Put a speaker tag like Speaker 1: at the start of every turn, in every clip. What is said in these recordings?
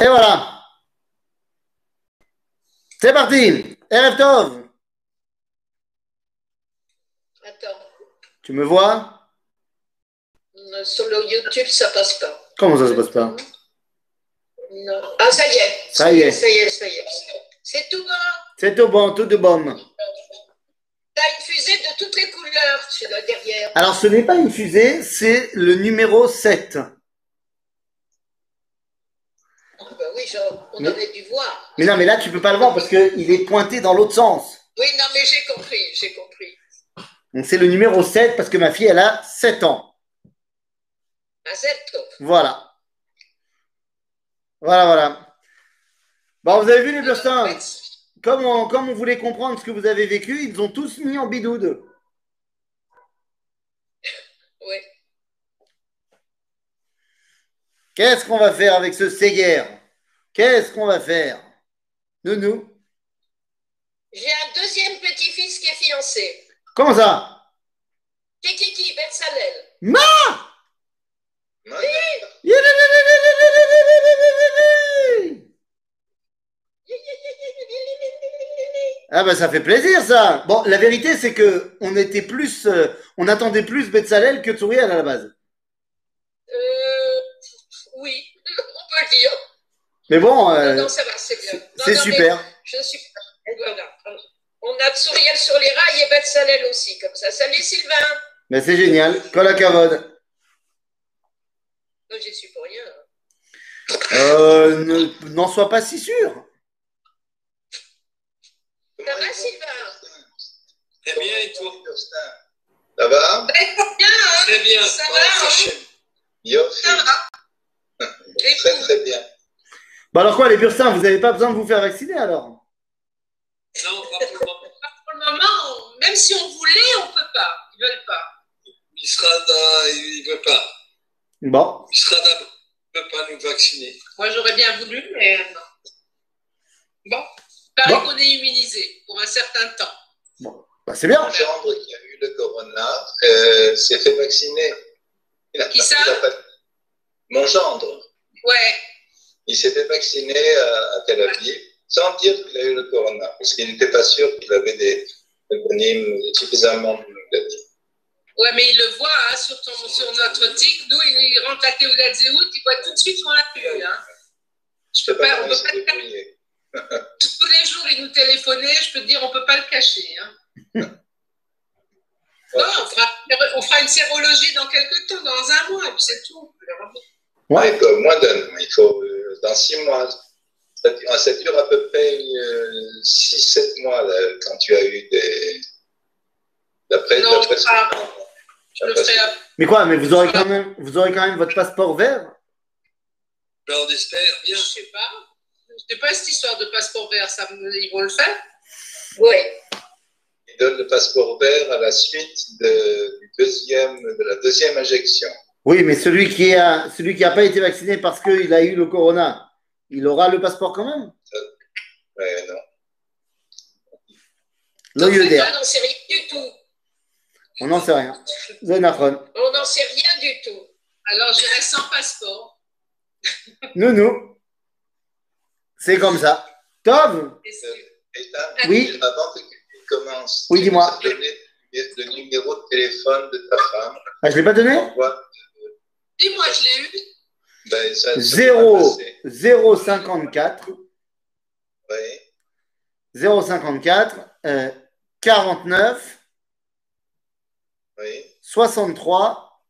Speaker 1: Et voilà. C'est parti. Erev Tov.
Speaker 2: Attends,
Speaker 1: Tu me vois?
Speaker 2: Euh, sur le YouTube, ça passe pas.
Speaker 1: Comment ça se passe pas?
Speaker 2: Non. Ah, ça y est.
Speaker 1: Ça y est.
Speaker 2: Ça y est, ça y est. C'est tout bon.
Speaker 1: C'est tout bon, tout de bon.
Speaker 2: T'as une fusée de toutes les couleurs sur le derrière.
Speaker 1: Alors, ce n'est pas une fusée, c'est le numéro 7.
Speaker 2: On aurait dû voir.
Speaker 1: Mais non, mais là, tu peux pas le voir parce qu'il est pointé dans l'autre sens.
Speaker 2: Oui, non, mais j'ai compris, j'ai compris.
Speaker 1: Donc, c'est le numéro 7 parce que ma fille, elle a 7 ans.
Speaker 2: C'est top.
Speaker 1: Voilà. Voilà, voilà. Bon, vous avez vu les Burstins comme on, comme on voulait comprendre ce que vous avez vécu, ils ont tous mis en bidoude.
Speaker 2: Oui.
Speaker 1: Qu'est-ce qu'on va faire avec ce Séguer Qu'est-ce qu'on va faire Nounou
Speaker 2: J'ai un deuxième petit-fils qui est fiancé.
Speaker 1: Comment ça
Speaker 2: C'est Kiki Betsalel.
Speaker 1: Ma Ah bah ça fait plaisir ça. Bon, la vérité c'est que on était plus, euh, on attendait plus Betsalel que Tsuriel à la base.
Speaker 2: Euh, oui, on peut le dire.
Speaker 1: Mais bon, euh,
Speaker 2: non, non, ça va, c'est bien.
Speaker 1: Super.
Speaker 2: Je suis. Voilà. On a Tsuriel sur les rails et Betsalel aussi, comme ça. Salut Sylvain.
Speaker 1: Mais c'est génial. Cola Kavod.
Speaker 2: Non, j'y suis pour rien.
Speaker 1: Euh, ne- n'en sois pas si sûr.
Speaker 2: Ça va, Sylvain?
Speaker 3: Très bien, et toi?
Speaker 4: Ça va?
Speaker 2: Bien, hein?
Speaker 3: Très bien.
Speaker 2: Ça va, hein? Ça va.
Speaker 4: Très très bien.
Speaker 1: Bah alors quoi, les Burstins, vous n'avez pas besoin de vous faire vacciner alors?
Speaker 3: Non, pas pour le moment.
Speaker 2: Pour le moment, même si on voulait, on peut pas. Ils veulent pas.
Speaker 3: Misrada, il ne veut pas.
Speaker 1: Bon,
Speaker 3: Misrada ne veut pas nous vacciner.
Speaker 2: Moi, j'aurais bien voulu, mais non. Bon, pareil
Speaker 1: Bon.
Speaker 2: qu'on est immunisé pour un certain temps.
Speaker 1: bah c'est bien.
Speaker 4: Mon gendre qui a eu le corona euh, s'est fait vacciner. Il a
Speaker 2: Qui
Speaker 4: pas-
Speaker 2: ça
Speaker 4: il a pas- Mon gendre.
Speaker 2: Ouais,
Speaker 4: Il s'est fait vacciner à, à Tel Aviv sans dire qu'il a eu le corona, parce qu'il n'était pas sûr qu'il avait des éponymes suffisamment négatifs.
Speaker 2: ouais, mais il le voit hein, sur, ton, sur notre tic. Nous, il, il rentre la Théoula Zéhout, il voit tout de suite qu'on l'a eu. Hein. Je peux
Speaker 4: pas
Speaker 2: pas, on
Speaker 4: comment
Speaker 2: peut
Speaker 4: il
Speaker 2: pas
Speaker 4: s'est
Speaker 2: le cacher. Tous les jours, il nous téléphonait, je peux te dire, on peut pas le cacher. Hein. non, on fera, on fera une sérologie dans quelques temps, dans un mois, et puis c'est tout.
Speaker 1: Ouais.
Speaker 4: Ouais, comme moi, dans, il faut, euh, dans six mois. Ça, dure- ça dure à peu près 6-7 mois là, quand tu as eu des. D'après
Speaker 2: Non,
Speaker 4: d'après ce
Speaker 2: pas-
Speaker 4: que-
Speaker 2: Je le
Speaker 4: d'après ce-
Speaker 2: ferai après.
Speaker 1: Mais quoi, mais vous aurez quand même, vous aurez quand même votre passeport vert?
Speaker 3: Ben, on espère bien.
Speaker 2: Je sais pas. Je sais pas cette histoire de passeport vert, ça, ils vont le faire? Oui.
Speaker 4: Il donne le passeport vert à la suite de, du deuxième, de la deuxième injection.
Speaker 1: Oui, mais celui qui a, celui qui n'a pas été vacciné parce qu'il a eu le corona, il aura le passeport quand même?
Speaker 4: Ouais, non.
Speaker 1: L'OIEDR.
Speaker 2: On n'en sait rien du tout.
Speaker 1: On n'en sait rien.
Speaker 2: On n'en sait rien du tout. Alors j'irai sans passeport.
Speaker 1: Nounou. C'est comme ça.
Speaker 2: Et
Speaker 4: t'as-
Speaker 1: Oui.
Speaker 4: Avant que tu commences,
Speaker 1: Oui, dis-moi.
Speaker 4: nous as donné le numéro de téléphone de ta femme.
Speaker 1: Ah, je ne l'ai pas donné?
Speaker 4: Envoie-
Speaker 2: Dis-moi, je l'ai eu.
Speaker 4: Ben, ça- ça
Speaker 1: Zéro.
Speaker 4: va passer.
Speaker 1: 054
Speaker 4: Oui.
Speaker 1: 054 euh, 49
Speaker 4: Oui.
Speaker 1: 63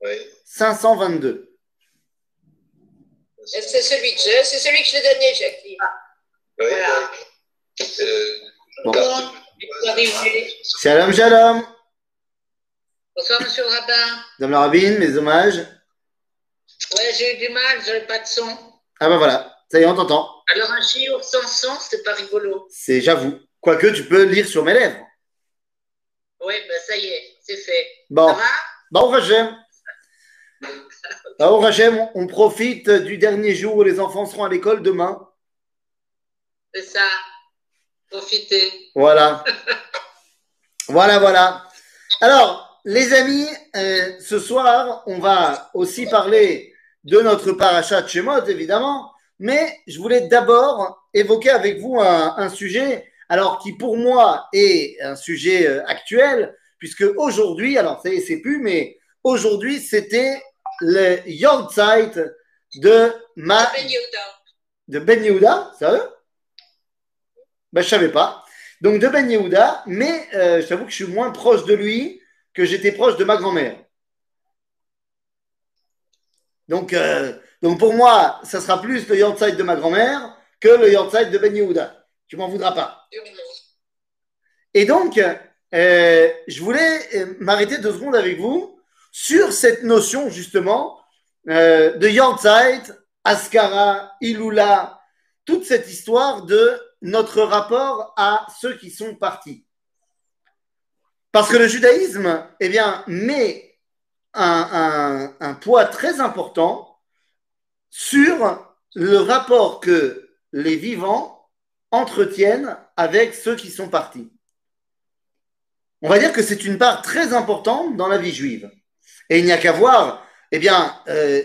Speaker 4: Oui.
Speaker 1: 522.
Speaker 2: Et C'est celui que j'ai, c'est celui que je donné, Jacqueline.
Speaker 4: Oui,
Speaker 2: Voilà.
Speaker 4: oui. Euh,
Speaker 1: Bon.
Speaker 4: garde-
Speaker 1: Shalom, shalom.
Speaker 5: Bonsoir, monsieur le rabbin.
Speaker 1: Dame la rabbine, mes hommages.
Speaker 5: Ouais, j'ai eu du mal, j'avais pas de son.
Speaker 1: Ah bah voilà, ça y est, on t'entend.
Speaker 5: Alors, un chiour sans son, c'est pas rigolo.
Speaker 1: C'est j'avoue. Quoique tu peux lire sur mes lèvres.
Speaker 5: Ouais, ben ça y est, c'est fait.
Speaker 1: Bon,
Speaker 5: Ça va?
Speaker 1: Bah au Hachem. Bah au Hachem, on- on profite du dernier jour où les enfants seront à l'école demain.
Speaker 5: C'est ça. Profitez.
Speaker 1: Voilà. voilà, voilà. Alors, les amis, euh, ce soir, on va aussi parler de notre parachat Shemot, évidemment, mais je voulais d'abord évoquer avec vous un, un sujet, alors qui pour moi est un sujet euh, actuel, puisque aujourd'hui, alors ça y est, c'est plus, mais aujourd'hui, c'était le Yortzeit de ma
Speaker 5: Ben Yehuda.
Speaker 1: de Ben Yehuda, sérieux? Ben je savais pas. Donc de Ben Yehuda, mais euh, je t'avoue que je suis moins proche de lui que j'étais proche de ma grand-mère. Donc, euh, donc pour moi, ça sera plus le Yortzeit de ma grand-mère que le Yortzeit de Ben Yehuda. Tu m'en voudras pas. Et donc, euh, je voulais euh, m'arrêter deux secondes avec vous sur cette notion justement de Yortzeit, Askara, Ilula, toute cette histoire de notre rapport à ceux qui sont partis. Parce que le judaïsme, eh bien, met un, poids très important sur le rapport que les vivants entretiennent avec ceux qui sont partis. On va dire que c'est une part très importante dans la vie juive. Et il n'y a qu'à voir, eh bien, euh,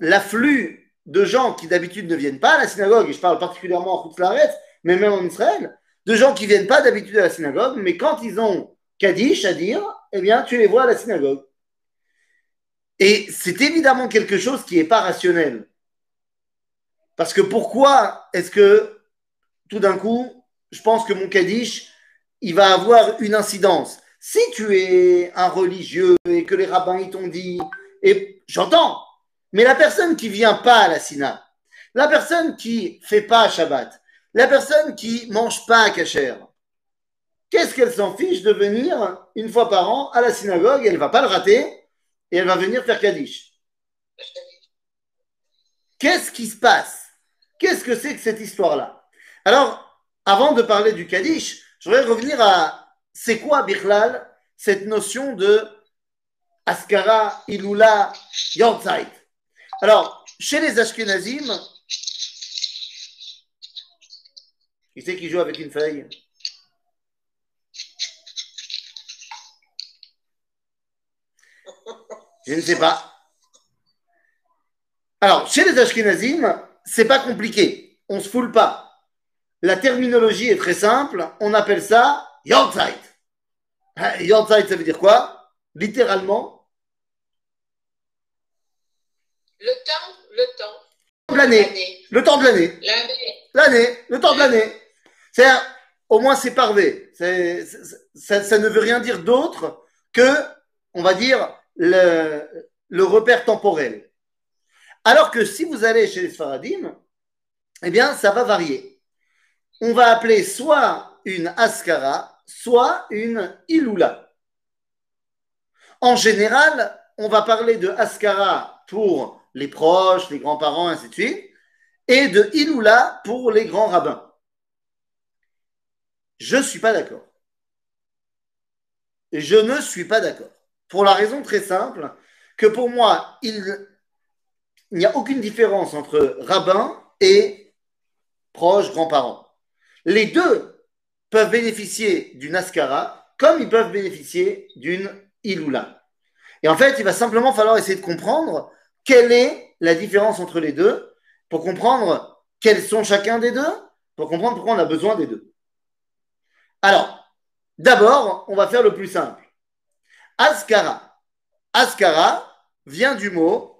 Speaker 1: l'afflux de gens qui d'habitude ne viennent pas à la synagogue, et je parle particulièrement en Khutzlaret, mais même en Israël, de gens qui viennent pas d'habitude à la synagogue, mais quand ils ont Kaddish à dire, eh bien, tu les vois à la synagogue. Et c'est évidemment quelque chose qui n'est pas rationnel. Parce que pourquoi est-ce que tout d'un coup, je pense que mon Kaddish, il va avoir une incidence? Si tu es un religieux et que les rabbins ils t'ont dit, et j'entends, mais la personne qui vient pas à la Sina, la personne qui fait pas Shabbat, la personne qui mange pas kasher, qu'est-ce qu'elle s'en fiche de venir une fois par an à la synagogue Elle va pas le rater et elle va venir faire Kaddish. Qu'est-ce qui se passe? Qu'est-ce que c'est que cette histoire-là? Alors, avant de parler du Kaddish, je voudrais revenir à c'est quoi, Bichlal, cette notion de Askara, Ilula, Yortzeit. Alors, chez les Ashkenazim, qui c'est qui joue avec une feuille? Je ne sais pas. Alors, chez les Ashkenazim, c'est pas compliqué. On se foule pas. La terminologie est très simple. On appelle ça Yortzeit. Hein, Yortzeit, ça veut dire quoi? Littéralement,
Speaker 5: Le temps, le temps.
Speaker 1: l'année.
Speaker 5: L'année.
Speaker 1: Le temps de l'année.
Speaker 5: L'année.
Speaker 1: L'année. Le temps de l'année. C'est au moins c'est parvé. Ça ne veut rien dire d'autre que, on va dire, le, repère temporel. Alors que si vous allez chez les Sfaradim, eh bien, ça va varier. On va appeler soit une Askara, soit une Ilula. En général, on va parler de Askara pour les proches, les grands-parents, ainsi de suite, et de Ilula pour les grands rabbins. Je ne suis pas d'accord. Je ne suis pas d'accord. Pour la raison très simple que pour moi, il n'y a aucune différence entre rabbin et proches grands-parents. Les deux peuvent bénéficier d'une askara comme ils peuvent bénéficier d'une iloula. Et en fait, il va simplement falloir essayer de comprendre quelle est la différence entre les deux pour comprendre quels sont chacun des deux, pour comprendre pourquoi on a besoin des deux. Alors, d'abord, on va faire le plus simple. Askara. Askara vient du mot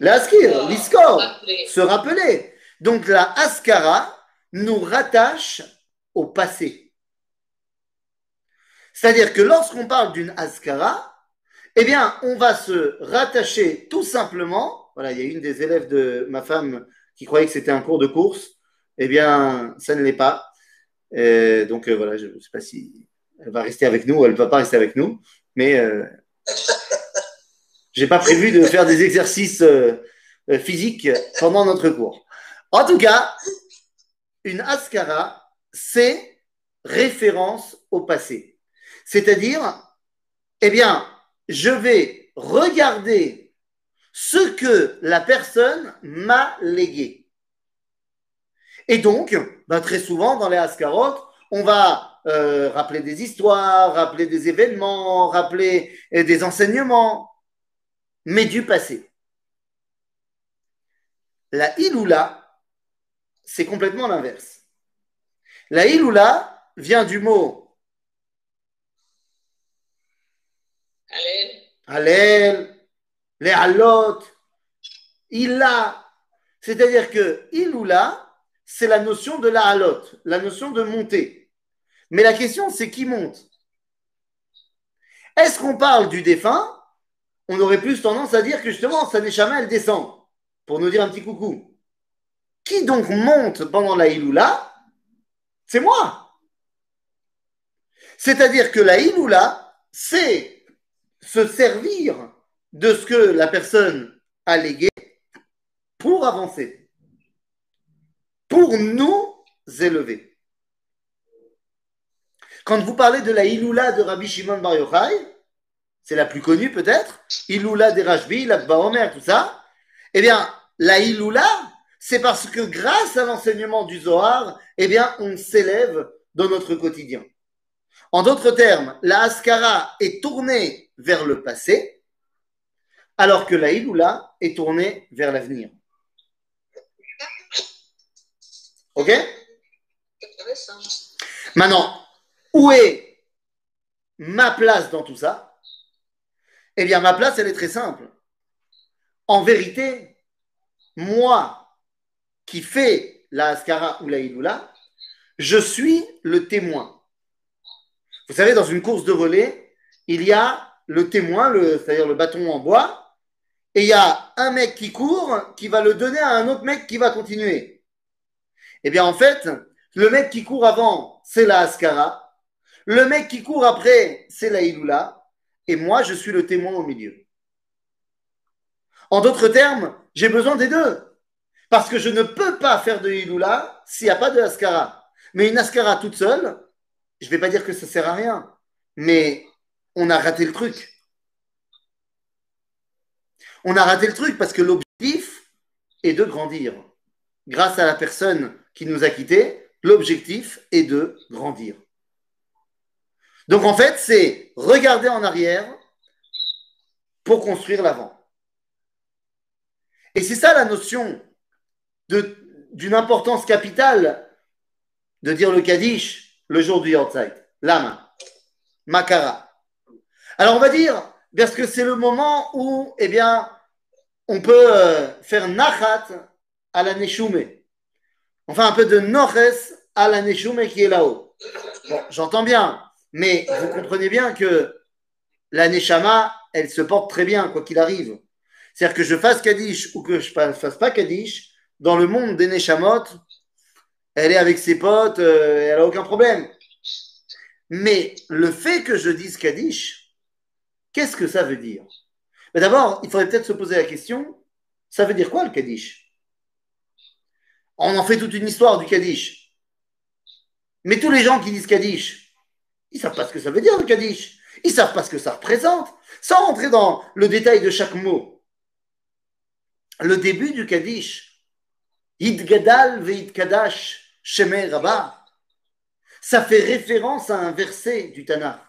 Speaker 5: L'askir.
Speaker 1: l'iskor, se rappeler. Donc la askara nous rattache au passé. C'est-à-dire que lorsqu'on parle d'une askara, eh bien, on va se rattacher tout simplement. Voilà, il y a une des élèves de ma femme qui croyait que c'était un cours de course. Eh bien, ça ne l'est pas. Euh, donc euh, voilà, je ne sais pas si elle va rester avec nous ou elle ne va pas rester avec nous, mais euh, j'ai pas prévu de faire des exercices euh, euh, physiques pendant notre cours. En tout cas, une askara, c'est référence au passé. C'est-à-dire, eh bien, je vais regarder ce que la personne m'a légué. Et donc, ben, très souvent, dans les askarot, on va euh, rappeler des histoires, rappeler des événements, rappeler des enseignements. mais du passé. La Iloula, c'est complètement l'inverse. La Iloula vient du mot
Speaker 5: Allez.
Speaker 1: Alel, les Halot, Illa. C'est-à-dire que Iloula, c'est la notion de la Halot, la notion de monter. Mais la question, c'est qui monte? Est-ce qu'on parle du défunt? On aurait plus tendance à dire que justement, sa Neshama, elle descend, pour nous dire un petit coucou. Qui donc monte pendant la Iloula? C'est moi. C'est-à-dire que la Iloula, c'est se servir de ce que la personne a légué pour avancer, pour nous élever. Quand vous parlez de la Iloula de Rabbi Shimon Bar Yochai, c'est la plus connue peut-être, Iloula des Rajbi, la Baomer, tout ça, eh bien, la Iloula, c'est parce que grâce à l'enseignement du Zohar, eh bien, on s'élève dans notre quotidien. En d'autres termes, la Haskara est tournée vers le passé, alors que la Iloula est tournée vers l'avenir. Ok? Maintenant, où est ma place dans tout ça? Eh bien, ma place, elle est très simple. En vérité, moi qui fais la Haskara ou la Iloula, je suis le témoin. Vous savez, dans une course de relais, il y a le témoin, c'est-à-dire le bâton en bois, et il y a un mec qui court qui va le donner à un autre mec qui va continuer. Eh bien, en fait, le mec qui court avant, c'est la Haskara. Le mec qui court après, c'est la Iloula. Et moi, je suis le témoin au milieu. En d'autres termes, j'ai besoin des deux. Parce que je ne peux pas faire de Iloula s'il n'y a pas de Haskara. Mais une Haskara toute seule, je ne vais pas dire que ça ne sert à rien. Mais on a raté le truc. On a raté le truc parce que l'objectif est de grandir. Grâce à la personne qui nous a quittés, l'objectif est de grandir. Donc en fait, c'est regarder en arrière pour construire l'avant. Et c'est ça la notion d'une importance capitale de dire le Kaddish le jour du Yortzeit. Lama, Makara. Alors on va dire, parce que c'est le moment où, eh bien, on peut euh, faire Nachat à la Neshume. Enfin, un peu de Noches à la Neshume qui est là-haut. Bon, j'entends bien, mais vous comprenez bien que la Neshama, elle se porte très bien, quoi qu'il arrive. C'est-à-dire que je fasse Kaddish ou que je ne fasse pas Kaddish, dans le monde des Neshamot, elle est avec ses potes, euh, elle n'a aucun problème. Mais le fait que je dise Kaddish, qu'est-ce que ça veut dire? Mais D'abord, il faudrait peut-être se poser la question, ça veut dire quoi le Kaddish? On en fait toute une histoire du Kaddish. Mais tous les gens qui disent Kaddish, ils savent pas ce que ça veut dire le Kaddish. Ils savent pas ce que ça représente. Sans rentrer dans le détail de chaque mot. Le début du Kaddish, Yidgadal ve'idkadash shemei rabba, ça fait référence à un verset du Tanakh.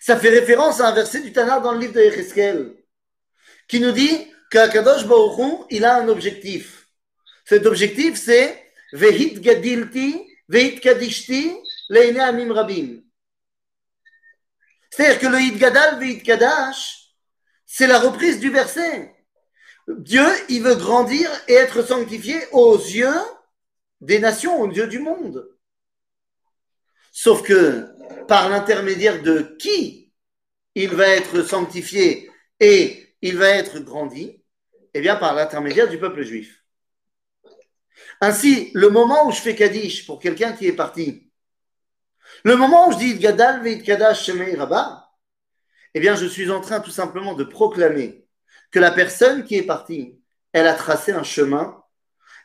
Speaker 1: Ça fait référence à un verset du Tanakh dans le livre de Yecheskel, qui nous dit qu'Akadosh Baruch Hu, il a un objectif. Cet objectif, c'est Vehit gadilti, kadishti. C'est-à-dire que le Hidgadal, vehit kadash, c'est la reprise du verset. Dieu, il veut grandir et être sanctifié aux yeux des nations, aux yeux du monde. Sauf que par l'intermédiaire de qui il va être sanctifié et il va être grandi Eh bien, par l'intermédiaire du peuple juif. Ainsi, le moment où je fais Kaddish pour quelqu'un qui est parti, le moment où je dis Gadal Shemei Rabba, eh bien, je suis en train tout simplement de proclamer que la personne qui est partie, elle a tracé un chemin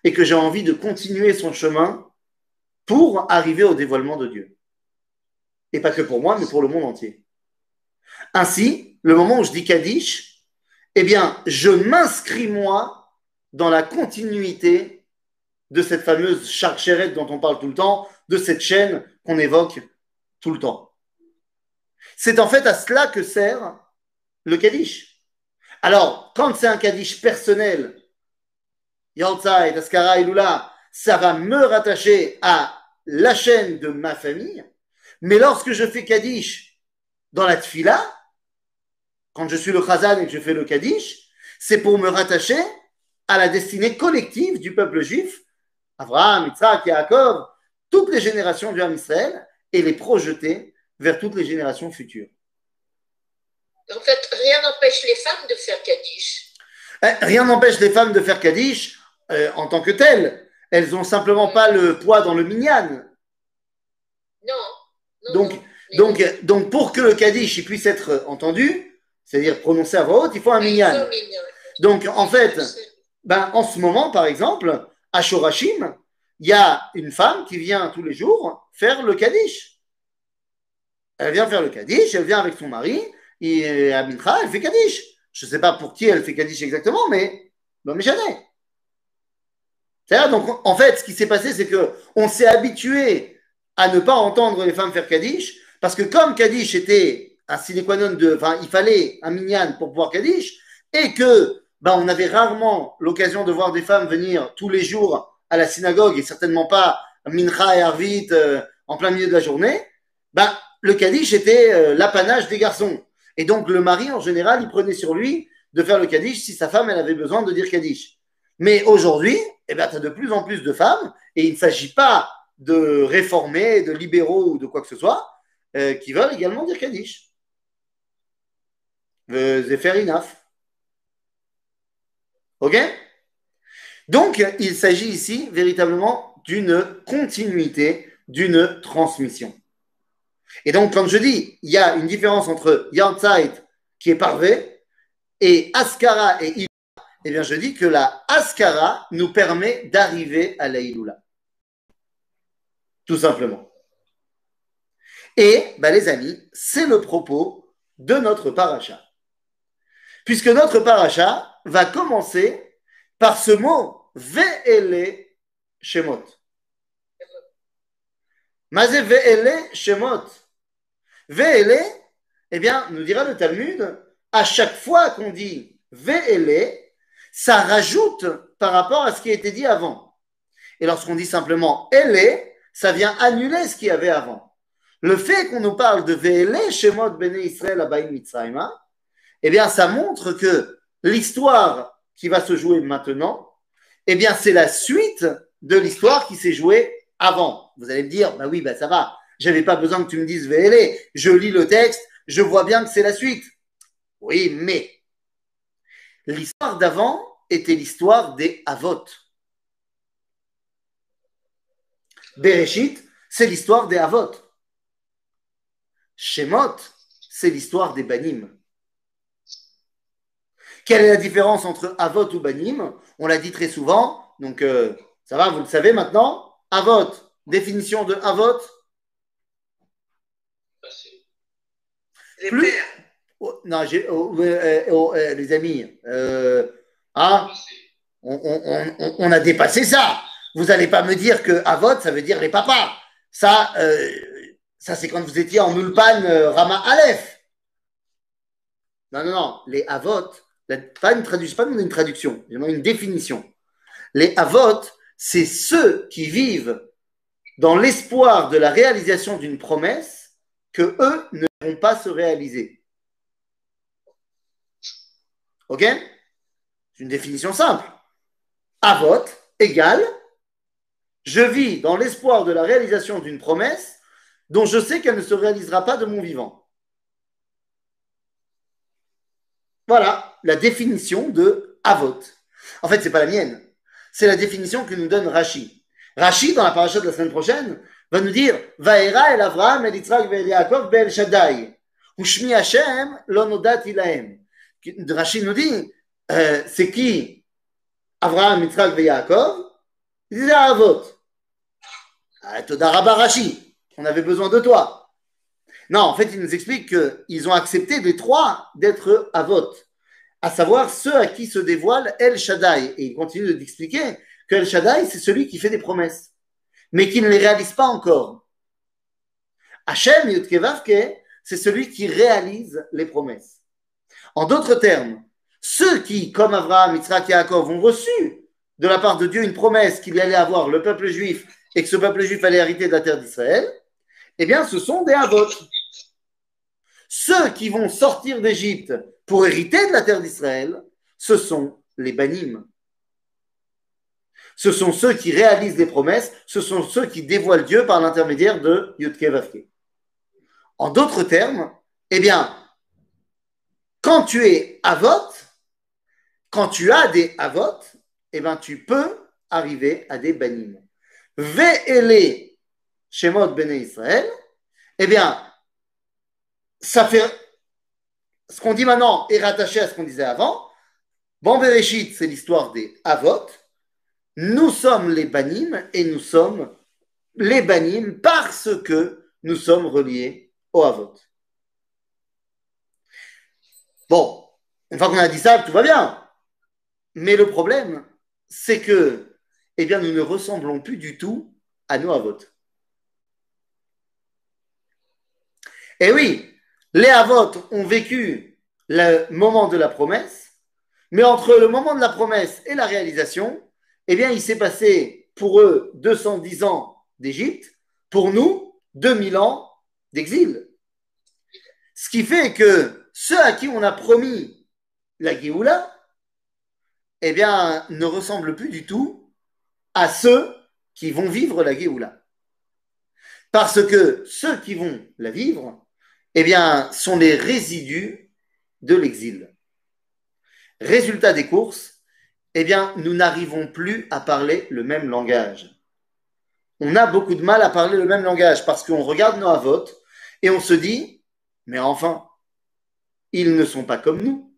Speaker 1: et que j'ai envie de continuer son chemin pour arriver au dévoilement de Dieu. Et pas que pour moi, mais pour le monde entier. Ainsi, le moment où je dis Kaddish, eh bien, je m'inscris moi dans la continuité de cette fameuse charchérette dont on parle tout le temps, de cette chaîne qu'on évoque tout le temps. C'est en fait à cela que sert le Kaddish. Alors, quand c'est un Kaddish personnel, Yortzai, Taskara, Ilula, ça va me rattacher à la chaîne de ma famille. Mais lorsque je fais Kaddish dans la Tfila, quand je suis le Chazan et que je fais le Kaddish, c'est pour me rattacher à la destinée collective du peuple juif, Abraham, Yitzhak, Yaakov, toutes les générations du Ham Israël, et les projeter vers toutes les générations futures.
Speaker 5: En fait, rien n'empêche les femmes de faire Kaddish.
Speaker 1: Eh, Rien n'empêche les femmes de faire Kaddish euh, en tant que telles. Elles n'ont simplement pas le poids dans le minyan.
Speaker 5: Non. non,
Speaker 1: Donc,
Speaker 5: non.
Speaker 1: Donc, donc, pour que le Kaddish puisse être entendu, c'est-à-dire prononcé à voix haute, il faut un minyan. Donc, en fait, ben, en ce moment, par exemple, à Shorashim, il y a une femme qui vient tous les jours faire le Kaddish. Elle vient faire le Kaddish, elle vient avec son mari, et à Mincha, elle fait Kaddish. Je ne sais pas pour qui elle fait Kaddish exactement, mais, ben, mais jamais. C'est-à-dire, donc, en fait, ce qui s'est passé, c'est que on s'est habitué à ne pas entendre les femmes faire Kaddish, parce que comme Kaddish était un sine qua non de, enfin, il fallait un minyan pour pouvoir Kaddish, et que, ben, on avait rarement l'occasion de voir des femmes venir tous les jours à la synagogue, et certainement pas Mincha et Arvit euh, en plein milieu de la journée, ben, le Kaddish était euh, l'apanage des garçons. Et donc, le mari, en général, il prenait sur lui de faire le Kaddish si sa femme, elle avait besoin de dire Kaddish. Mais aujourd'hui, eh ben, tu as de plus en plus de femmes, et il ne s'agit pas de réformés, de libéraux ou de quoi que ce soit, euh, qui veulent également dire Kaddish. Fair enough. OK? Donc, il s'agit ici véritablement d'une continuité, d'une transmission. Et donc, quand je dis, il y a une différence entre Yardzeit, qui est parvé, et Askara et Ilula, eh bien, je dis que la Askara nous permet d'arriver à la Ilula. Tout simplement. Et, bah, les amis, c'est le propos de notre paracha. Puisque notre paracha va commencer par ce mot Ve'ele Shemot. Mazé Ve'ele Shemot. Ve'ele, eh bien, nous dira le Talmud, à chaque fois qu'on dit Ve'ele, ça rajoute par rapport à ce qui a été dit avant. Et lorsqu'on dit simplement Ele, ça vient annuler ce qu'il y avait avant. Le fait qu'on nous parle de Ve'ele Shemot Bene Israël Abaïm Mitzrayma, eh bien, ça montre que l'histoire qui va se jouer maintenant, eh bien, c'est la suite de l'histoire qui s'est jouée avant. Vous allez me dire, bah oui, bah ça va. J'avais pas besoin que tu me dises VLE. Je lis le texte, je vois bien que c'est la suite. Oui, mais l'histoire d'avant était l'histoire des Avot. Bereshit, c'est l'histoire des Avot. Shemot, c'est l'histoire des Banim. Quelle est la différence entre Avot ou Banim? On l'a dit très souvent, donc euh, ça va, vous le savez maintenant. Avot, définition de Avot?
Speaker 2: Les
Speaker 1: Plus-
Speaker 2: pères.
Speaker 1: Oh, Non, j'ai- oh, euh, oh, euh, les amis, euh, hein, on, on- on- on- on a dépassé ça. Vous n'allez pas me dire que Avot, ça veut dire les papas. Ça, euh, ça c'est quand vous étiez en Ulpan euh, Rama Aleph. Non, non, non. Les Avot, pas une traduction, pas une traduction, une définition. Les Avot, c'est ceux qui vivent dans l'espoir de la réalisation d'une promesse que eux ne vont pas se réaliser. Ok? C'est une définition simple. Avot égale je vis dans l'espoir de la réalisation d'une promesse dont je sais qu'elle ne se réalisera pas de mon vivant. Voilà la définition de Avot. En fait, c'est pas la mienne. C'est la définition que nous donne Rashi. Rashi, dans la paracha de la semaine prochaine, va nous dire Vaera el Avraham el Yitzhak el Yaakov be'el Shaddai. Ushmi Hashem lo nodati lahem. Rashi nous dit euh, c'est qui? Avraham, Yitzhak et Yaakov? Il disait Avot. Ah, Toda Rabba Rashi, on avait besoin de toi. Non, en fait, il nous explique qu'ils ont accepté les trois d'être Avot, à savoir ceux à qui se dévoile El Shaddai. Et il continue d'expliquer que El Shaddai, c'est celui qui fait des promesses, mais qui ne les réalise pas encore. Hachem Yudkevavke, c'est celui qui réalise les promesses. En d'autres termes, ceux qui, comme Abraham, Yitzhak et Yaakov, ont reçu de la part de Dieu une promesse qu'il allait avoir le peuple juif et que ce peuple juif allait hériter de la terre d'Israël, eh bien, ce sont des Havot. Ceux qui vont sortir d'Égypte pour hériter de la terre d'Israël, ce sont les Banim. Ce sont ceux qui réalisent les promesses, ce sont ceux qui dévoilent Dieu par l'intermédiaire de Yudke Vavke. En d'autres termes, eh bien, quand tu es Avot, quand tu as des Avot, eh bien, tu peux arriver à des Banim. Ve'ele Shemot Bene Israël, eh bien, ça fait. Ce qu'on dit maintenant est rattaché à ce qu'on disait avant. Bon, c'est l'histoire des Avot. Nous sommes les Banim et nous sommes les Banim parce que nous sommes reliés au Avot. Bon, une fois qu'on a dit ça, tout va bien. Mais le problème, c'est que, eh bien, nous ne ressemblons plus du tout à nos Avot. Et oui, les Avot ont vécu le moment de la promesse, mais entre le moment de la promesse et la réalisation, eh bien, il s'est passé pour eux 210 ans d'Égypte, pour nous 2000 ans d'exil. Ce qui fait que ceux à qui on a promis la Géoula, eh bien, ne ressemblent plus du tout à ceux qui vont vivre la Géoula. Parce que ceux qui vont la vivre, eh bien, sont les résidus de l'exil. Résultat des courses, eh bien, nous n'arrivons plus à parler le même langage. On a beaucoup de mal à parler le même langage parce qu'on regarde nos avots et on se dit, mais enfin, ils ne sont pas comme nous.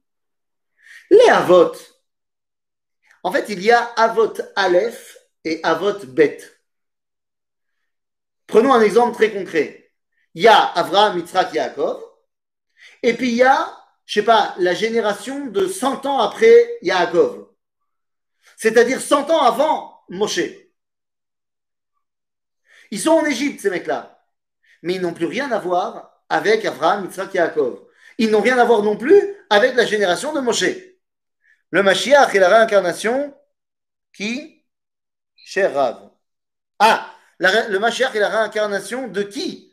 Speaker 1: Les avots, en fait, il y a avot aleph et avot bet. Prenons un exemple très concret il y a Avraham, Yitzhak, Yaakov, et puis il y a, je sais pas, la génération de 100 ans après Yaakov. C'est-à-dire 100 ans avant Moshe. Ils sont en Égypte, ces mecs-là. Mais ils n'ont plus rien à voir avec Avraham, Yitzhak, Yaakov. Ils n'ont rien à voir non plus avec la génération de Moshe. Le Mashiach est la réincarnation qui? Cher Rav. Ah, le Mashiach est la réincarnation de qui?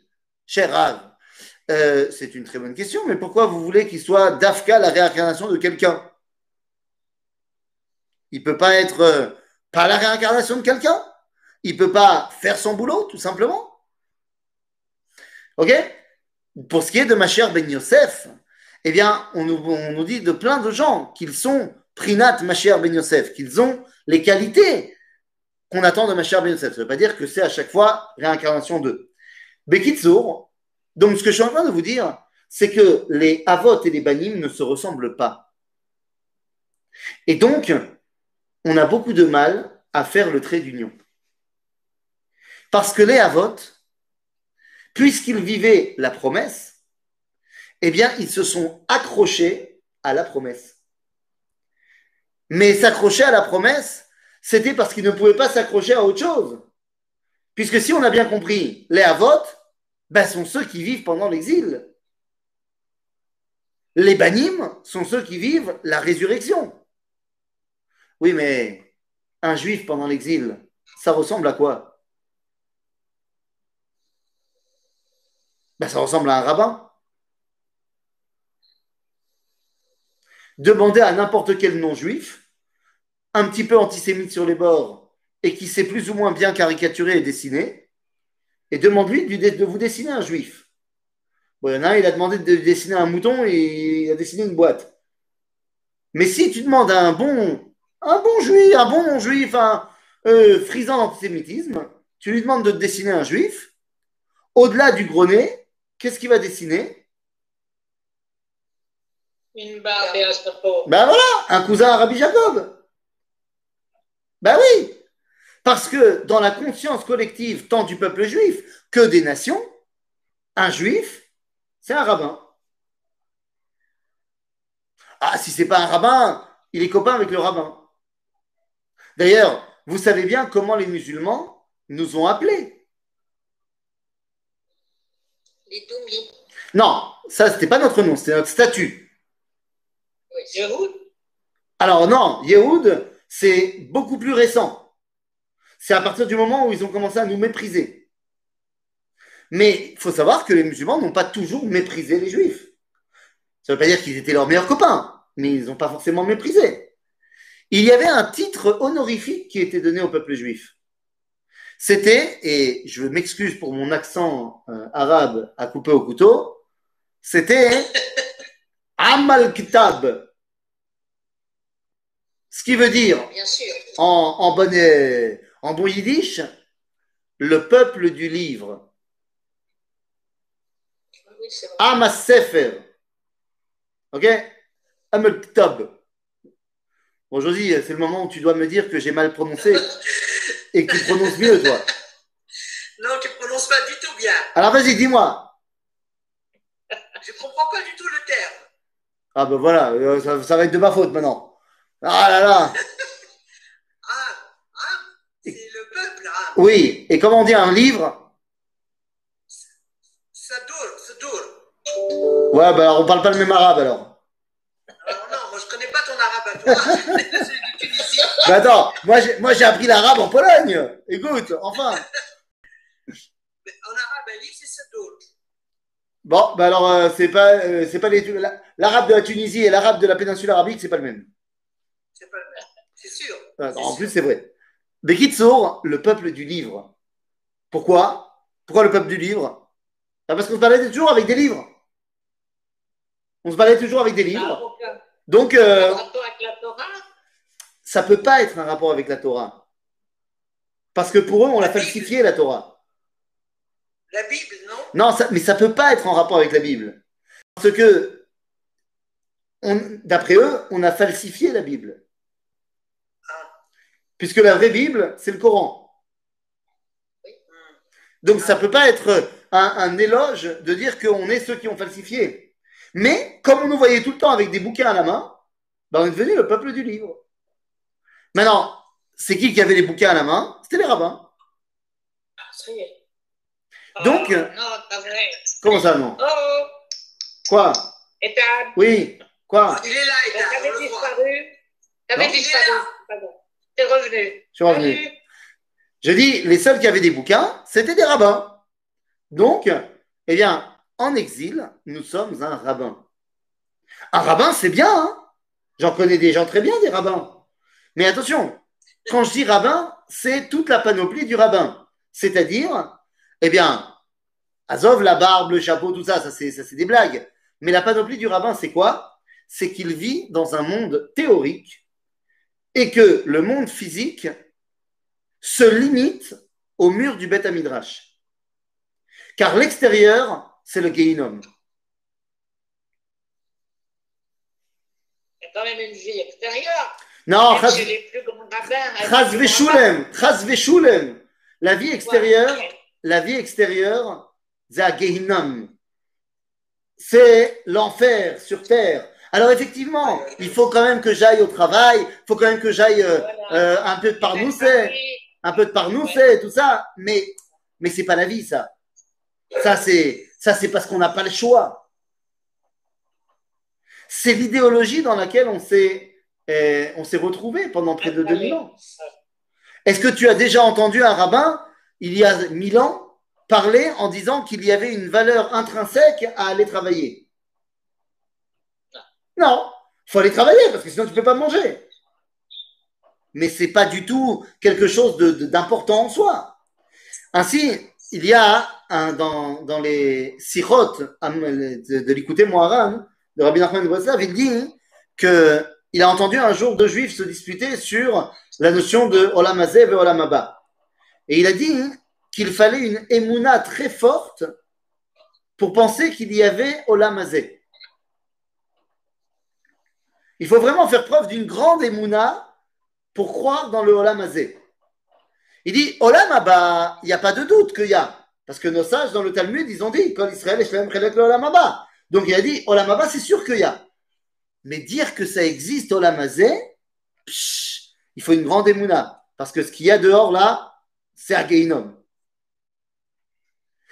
Speaker 1: Cher Rav euh, C'est une très bonne question, mais pourquoi vous voulez qu'il soit d'Afka la réincarnation de quelqu'un? Il ne peut pas être euh, pas la réincarnation de quelqu'un? Il ne peut pas faire son boulot, tout simplement? Ok? Pour ce qui est de ma chère Ben Yosef, eh bien, on nous, dit de plein de gens qu'ils sont Prinat ma chère Ben Yosef, qu'ils ont les qualités qu'on attend de ma chère Ben Yosef. Ça ne veut pas dire que c'est à chaque fois réincarnation d'eux. Bekitsour, donc ce que je suis en train de vous dire, c'est que les Avot et les Banim ne se ressemblent pas. Et donc, on a beaucoup de mal à faire le trait d'union. Parce que les Avot, puisqu'ils vivaient la promesse, eh bien, ils se sont accrochés à la promesse. Mais s'accrocher à la promesse, c'était parce qu'ils ne pouvaient pas s'accrocher à autre chose. Puisque si on a bien compris, les Avot, ben, sont ceux qui vivent pendant l'exil. Les banim sont ceux qui vivent la résurrection. Oui, mais un juif pendant l'exil, ça ressemble à quoi? Ben, Ça ressemble à un rabbin. Demandez à n'importe quel non-juif, un petit peu antisémite sur les bords, et qui sait plus ou moins bien caricaturer et dessiner, et demande-lui de vous dessiner un juif. Bon, il y en a un, il a demandé de dessiner un mouton et il a dessiné une boîte. Mais si tu demandes à un bon, un bon juif, un bon non-juif, un euh, frisant d'antisémitisme, tu lui demandes de dessiner un juif, au-delà du gros nez, qu'est-ce qu'il va dessiner?
Speaker 5: Une barbe et un chapeau.
Speaker 1: Ben voilà, un cousin à Rabbi Jacob. Ben oui, parce que dans la conscience collective, tant du peuple juif que des nations, un juif, c'est un rabbin. Ah, si c'est pas un rabbin, il est copain avec le rabbin. D'ailleurs, vous savez bien comment les musulmans nous ont appelés.
Speaker 5: Les Doumis.
Speaker 1: Non, ça, c'était pas notre nom, c'était notre statut.
Speaker 5: Yehoud?
Speaker 1: Alors non, Yehoud, c'est beaucoup plus récent. C'est à partir du moment où ils ont commencé à nous mépriser. Mais il faut savoir que les musulmans n'ont pas toujours méprisé les juifs. Ça ne veut pas dire qu'ils étaient leurs meilleurs copains, mais ils n'ont pas forcément méprisé. Il y avait un titre honorifique qui était donné au peuple juif. C'était, et je m'excuse pour mon accent euh, arabe à couper au couteau, c'était Amal Kitab. Ce qui veut dire,
Speaker 5: Bien sûr.
Speaker 1: en, en, en bon yiddish, le peuple du livre.
Speaker 5: Oui.
Speaker 1: Am Sefer. Ok? Am el Kitab. Bon, Josie, c'est le moment où tu dois me dire que j'ai mal prononcé et que tu prononces mieux, toi.
Speaker 6: Non, tu prononces pas du tout bien.
Speaker 1: Alors vas-y, dis-moi.
Speaker 6: Je comprends pas du tout le terme.
Speaker 1: Ah ben voilà, euh, ça, ça va être de ma faute maintenant. Ah là là.
Speaker 6: Ah, ah, c'est le peuple, ah.
Speaker 1: Oui, et comment on dit un livre?
Speaker 6: Ça dure.
Speaker 1: Ouais, ben alors on parle pas le même arabe alors.
Speaker 6: Non, non, moi je connais pas ton arabe à toi.
Speaker 1: Ben attends, moi j'ai, moi j'ai appris l'arabe en Pologne. Écoute, enfin.
Speaker 6: Mais en arabe, un livre, c'est ça dure.
Speaker 1: Bon, ben alors euh, c'est pas, euh, c'est pas les, la- l'arabe de la Tunisie et l'arabe de la péninsule arabique, c'est pas le même.
Speaker 6: C'est pas le même. C'est sûr. C'est
Speaker 1: En
Speaker 6: sûr.
Speaker 1: plus, c'est vrai. Bekitsour, le peuple du livre. Pourquoi? Pourquoi le peuple du livre? Ah, Parce qu'on se baladait toujours avec des livres. On se baladait toujours avec des
Speaker 5: Ça a
Speaker 1: livres. Donc, euh,
Speaker 5: Torah?
Speaker 1: ça peut pas être un rapport avec la Torah. Parce que pour eux, on l'a falsifié, la Torah.
Speaker 6: La Bible, non?
Speaker 1: Non, ça- mais ça peut pas être en rapport avec la Bible. Parce que, d'après eux, on a falsifié la Bible. Puisque la vraie Bible, c'est le Coran. Donc ça peut pas être un, un éloge de dire qu'on est ceux qui ont falsifié. Mais comme on nous voyait tout le temps avec des bouquins à la main, ben on est devenu le peuple du livre. Maintenant, c'est qui qui avait les bouquins à la main? C'était les rabbins.
Speaker 5: Ah, ça y est.
Speaker 1: Donc-
Speaker 5: non, pas vrai.
Speaker 1: Comment ça, non?
Speaker 5: Oh,
Speaker 1: Quoi? Oui Quoi?
Speaker 6: Il est là, il est là, on
Speaker 5: t'avais disparu. T'avais disparu. Pardon. Revenu.
Speaker 1: Je suis revenu.
Speaker 5: Salut.
Speaker 1: Je dis, les seuls qui avaient des bouquins, c'était des rabbins. Donc, eh bien, en exil, nous sommes un rabbin. Un rabbin, c'est bien, hein J'en connais des gens très bien, des rabbins. Mais attention, quand je dis rabbin, c'est toute la panoplie du rabbin. C'est-à-dire, eh bien, Azov, la barbe, le chapeau, tout ça, ça c'est, ça c'est des blagues. Mais la panoplie du rabbin, c'est quoi? C'est qu'il vit dans un monde théorique et que le monde physique se limite au mur du Beth Midrash. Car l'extérieur, c'est le Gehinom.
Speaker 5: Il y a quand même une vie extérieure.
Speaker 1: Non, Chaz Chaz Veshulem, Veshulem. La vie extérieure,
Speaker 5: Ouais.
Speaker 1: la vie extérieure. C'est l'enfer sur terre. Alors effectivement, il faut quand même que j'aille au travail, il faut quand même que j'aille euh, euh, un peu de parnoussé, un peu de parnoussé, tout ça, mais mais c'est pas la vie ça. Ça c'est ça c'est parce qu'on n'a pas le choix. C'est l'idéologie dans laquelle on s'est euh, on s'est retrouvé pendant près de 2000 ans. Est-ce que tu as déjà entendu un rabbin, il y a 1000 ans, parler en disant qu'il y avait une valeur intrinsèque à aller travailler? Non, il faut aller travailler parce que sinon tu ne peux pas manger. Mais ce n'est pas du tout quelque chose d'important en soi. Ainsi, il y a dans, dans les sirotes de, de l'écouter Moharan, de Rabbi Nachman de Breslav, il dit que il a entendu un jour deux juifs se disputer sur la notion de Olam Hazeh et Olam Haba. Et il a dit qu'il fallait une émouna très forte pour penser qu'il y avait Olam Hazeh. Il faut vraiment faire preuve d'une grande émouna pour croire dans le Olam. Il dit Olam Haba, il n'y a pas de doute qu'il y a. Parce que nos sages dans le Talmud, ils ont dit Kol Israël Shlem le Olam Haba. Donc il a dit Olam Haba, c'est sûr qu'il y a. Mais dire que ça existe Olam psh, il faut une grande émouna. Parce que ce qu'il y a dehors là, c'est un Gehinom.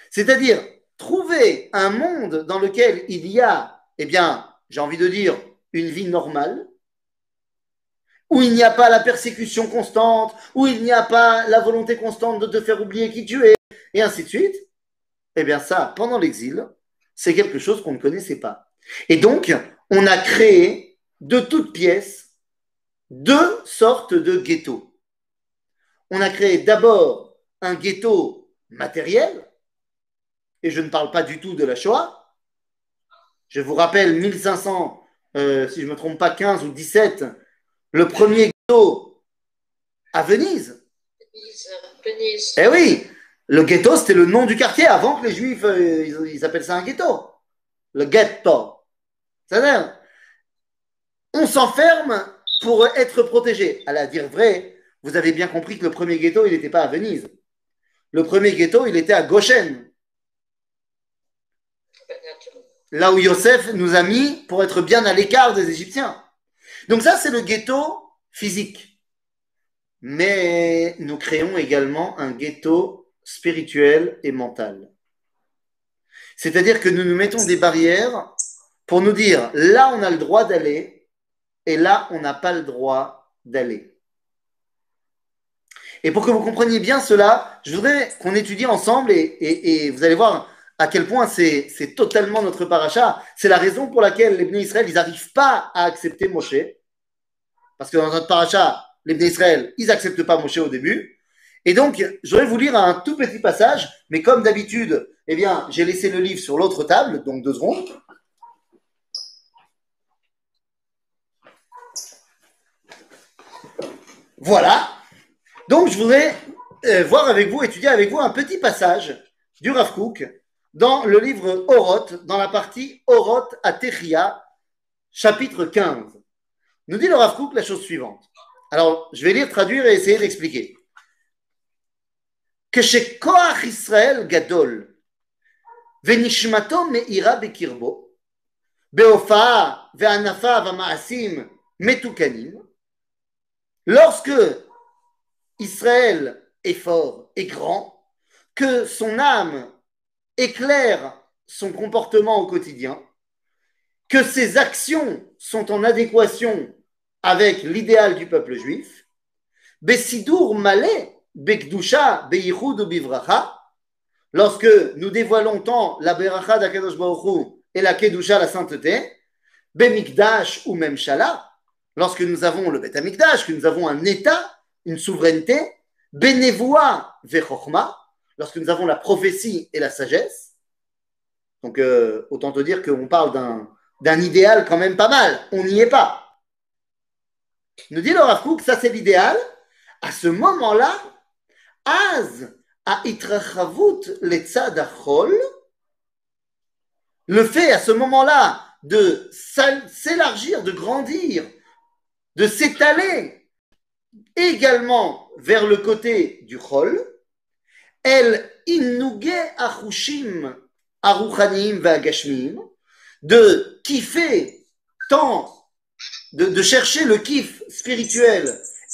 Speaker 1: C'est-à-dire trouver un monde dans lequel il y a, eh bien, j'ai envie de dire, une vie normale, où il n'y a pas la persécution constante, où il n'y a pas la volonté constante de te faire oublier qui tu es, et ainsi de suite, eh bien ça, pendant l'exil, c'est quelque chose qu'on ne connaissait pas. Et donc, on a créé de toutes pièces deux sortes de ghettos. On a créé d'abord un ghetto matériel, et je ne parle pas du tout de la Shoah. Je vous rappelle 1500, euh, si je ne me trompe pas, 15 ou 17, le premier ghetto à Venise.
Speaker 5: Venise, Venise.
Speaker 1: Eh oui, le ghetto, c'était le nom du quartier avant que les juifs, euh, ils, ils appellent ça un ghetto. Le ghetto. C'est-à-dire, on s'enferme pour être protégé. À la dire vrai, vous avez bien compris que le premier ghetto, il n'était pas à Venise. Le premier ghetto, il était à Goshen, là où Yosef nous a mis pour être bien à l'écart des Égyptiens. Donc ça, c'est le ghetto physique. Mais nous créons également un ghetto spirituel et mental. C'est-à-dire que nous nous mettons des barrières pour nous dire, là, on a le droit d'aller, et là, on n'a pas le droit d'aller. Et pour que vous compreniez bien cela, je voudrais qu'on étudie ensemble, et, et- et vous allez voir à quel point c'est totalement notre paracha. C'est la raison pour laquelle les Bnei Israël, ils n'arrivent pas à accepter Moshe. Parce que dans notre paracha, les Bnei Israël, ils n'acceptent pas Moshe au début. Et donc, je vais vous lire un tout petit passage, mais comme d'habitude, eh bien, j'ai laissé le livre sur l'autre table, donc deux secondes. Voilà. Donc, je voudrais euh, voir avec vous, étudier avec vous un petit passage du Rav Kook dans le livre Oroth, dans la partie Oroth à Techia, chapitre 15. Nous dit le Rav Kook la chose suivante. Alors, je vais lire, traduire et essayer d'expliquer. כשכוח ישראל גדול ונשמתו מאירה בקרבו, בהופעה וענפיו המעשים מתוקנים, lorsque Israël est fort et grand, que son âme éclaire son comportement au quotidien, que ses actions sont en adéquation avec l'idéal du peuple juif, Besidur Malé, Bekdusha, Beichud ou Bivracha, lorsque nous dévoilons tant la Beracha d'Akadosh Baruch Hu et la Kedusha, la sainteté, Bemikdash ou même Shala, lorsque nous avons le Bet Amikdash, que nous avons un État, une souveraineté, Benevoa Vechokma, lorsque nous avons la prophétie et la sagesse. Donc, euh, autant te dire qu'on parle d'un, d'un idéal quand même pas mal. On n'y est pas. Nous dit le Rav Kook, ça c'est l'idéal. À ce moment-là, Az a le fait à ce moment-là de s'élargir, de grandir, de s'étaler également vers le côté du chol, el innuge achushim aruchanim vagashmim, de kiffer tant, de, de chercher le kiff spirituel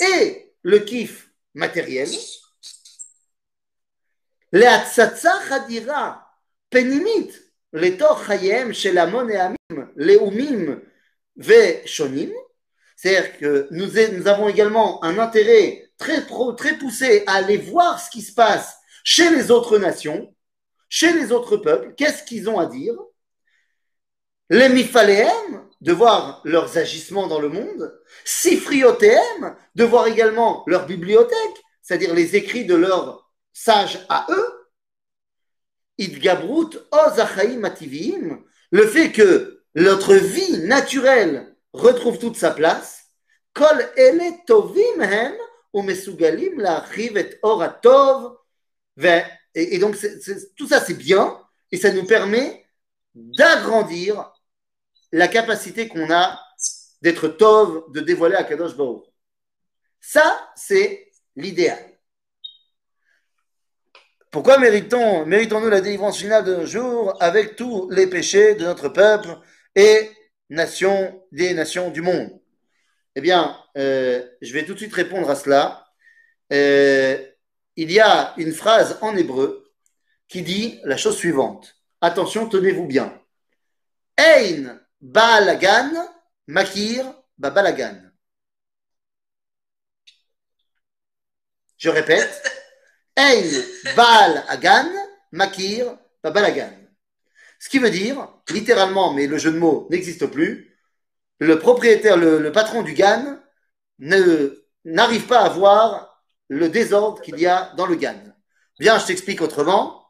Speaker 1: et le kiff matériel. להצצה חדירה פנימית לתוך חייהם של המון העמים, לאומים ושונים. C'est-à-dire que nous, nous avons également un intérêt très, pro- très poussé à aller voir ce qui se passe chez les autres nations, chez les autres peuples, qu'est-ce qu'ils ont à dire? Les mifaléem, de voir leurs agissements dans le monde. Sifriotéem, de voir également leur bibliothèque, c'est-à-dire les écrits de leurs sages à eux. Idgabrut ozachaim ativim, le fait que notre vie naturelle retrouve toute sa place. Kol ele tovim hem umesugalim la'achiv et or atov. Ve- Et, et donc, tout ça, c'est bien et ça nous permet d'agrandir la capacité qu'on a d'être tov, de dévoiler à Kadosh Baruch. Ça, c'est l'idéal. Pourquoi méritons, méritons-nous la délivrance finale de nos jours avec tous les péchés de notre peuple et nations, des nations du monde? Eh bien, euh, je vais tout de suite répondre à cela. Euh, il y a une phrase en hébreu qui dit la chose suivante. Attention, tenez-vous bien. Ein Baalagan Makir Babalagan. Je répète, Ein Baal Agan Makir Babalagan. Ce qui veut dire, littéralement, mais le jeu de mots n'existe plus, le propriétaire, le, patron du GAN n'arrive pas à voir le désordre qu'il y a dans le GAN. Bien, je t'explique autrement.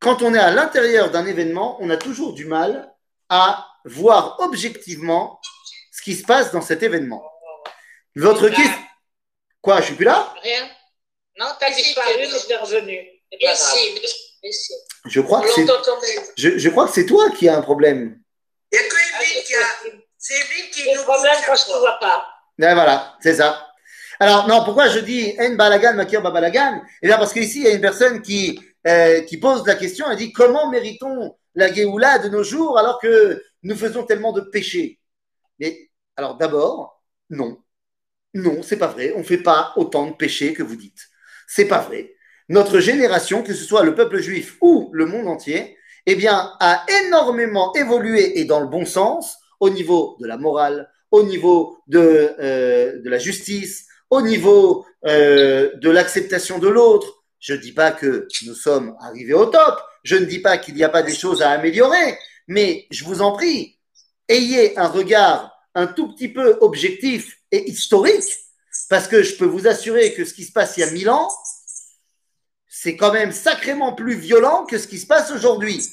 Speaker 1: Quand on est à l'intérieur d'un événement, on a toujours du mal à voir objectivement ce qui se passe dans cet événement. Votre question. Quoi, je suis plus là?
Speaker 5: Rien Non, t'as disparu, mais t'es revenu.
Speaker 1: Je crois que c'est. Je, je crois que c'est toi qui as un problème.
Speaker 6: Il n'y a que Evelyne
Speaker 5: c'est
Speaker 6: qui a.
Speaker 5: possible.
Speaker 6: C'est Evelyne qui
Speaker 5: C'est le
Speaker 6: nous
Speaker 5: problème quand je ne te vois pas.
Speaker 1: Et voilà, c'est ça. Alors, non, pourquoi je dis En Balagan, Makir Babalagan Eh bien, parce qu'ici, il y a une personne qui, euh, qui pose la question et dit Comment méritons la Géoula de nos jours alors que nous faisons tellement de péchés? Mais, alors, d'abord, non. Non, c'est pas vrai. On ne fait pas autant de péchés que vous dites. C'est pas vrai. Notre génération, que ce soit le peuple juif ou le monde entier, eh bien, a énormément évolué et dans le bon sens au niveau de la morale, au niveau de, euh, de la justice, au niveau euh, de l'acceptation de l'autre. Je ne dis pas que nous sommes arrivés au top, je ne dis pas qu'il n'y a pas des choses à améliorer, mais je vous en prie, ayez un regard un tout petit peu objectif et historique, parce que je peux vous assurer que ce qui se passe il y a mille ans, c'est quand même sacrément plus violent que ce qui se passe aujourd'hui.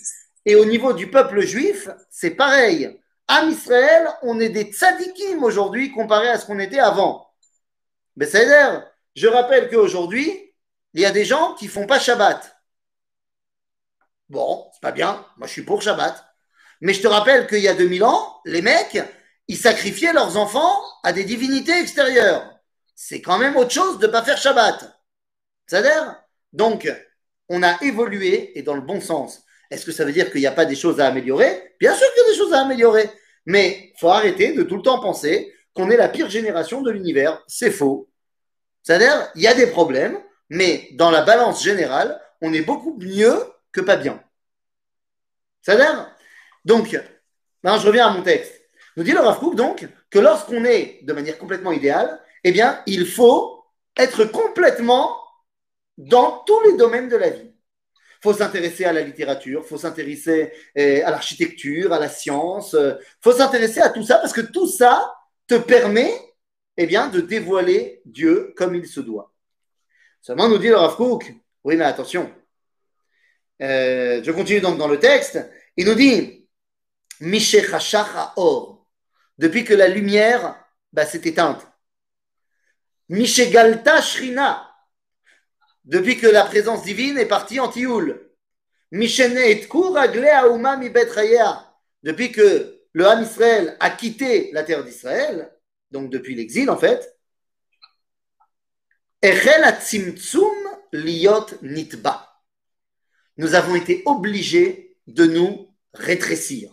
Speaker 1: Et au niveau du peuple juif, c'est pareil. Am Israël, on est des tzadikim aujourd'hui comparé à ce qu'on était avant. Mais c'est d'ailleurs, je rappelle qu'aujourd'hui, il y a des gens qui font pas Shabbat. Bon, c'est pas bien, moi je suis pour Shabbat. Mais je te rappelle qu'il y a 2000 ans, les mecs, ils sacrifiaient leurs enfants à des divinités extérieures. C'est quand même autre chose de ne pas faire Shabbat. C'est-à-dire Donc, on a évolué et dans le bon sens. Est-ce que ça veut dire qu'il n'y a pas des choses à améliorer? Bien sûr qu'il y a des choses à améliorer. Mais il faut arrêter de tout le temps penser qu'on est la pire génération de l'univers. C'est faux. C'est-à-dire, il y a des problèmes, mais dans la balance générale, on est beaucoup mieux que pas bien. C'est-à-dire, donc, ben, je reviens à mon texte. Nous dit le Rav donc, que lorsqu'on est de manière complètement idéale, eh bien, il faut être complètement dans tous les domaines de la vie. Il faut s'intéresser à la littérature, il faut s'intéresser euh, à l'architecture, à la science, il faut s'intéresser à tout ça parce que tout ça permet eh bien, de dévoiler Dieu comme il se doit. Seulement, nous dit le Rav oui, mais attention, euh, je continue donc dans le texte, il nous dit Or, depuis que la lumière bah, s'est éteinte. Mishegalta Shrina, depuis que la présence divine est partie en Tioul. Mishene et Auma mi depuis que le Ham Israël a quitté la terre d'Israël, donc depuis l'exil en fait. Liot Nitba. Nous avons été obligés de nous rétrécir.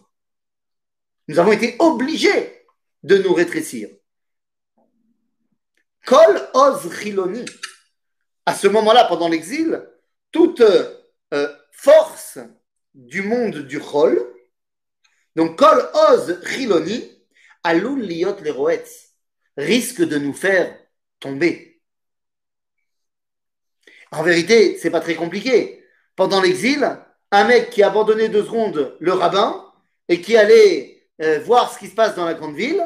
Speaker 1: Nous avons été obligés de nous rétrécir. Kol Oz Chiloni. À ce moment-là, pendant l'exil, toute euh, force du monde du Chol, donc Kol Oz Chiloni, Alun Liot Leroetz, risque de nous faire tomber. En vérité, c'est pas très compliqué. Pendant l'exil, un mec qui abandonnait deux secondes le rabbin et qui allait euh, voir ce qui se passe dans la grande ville,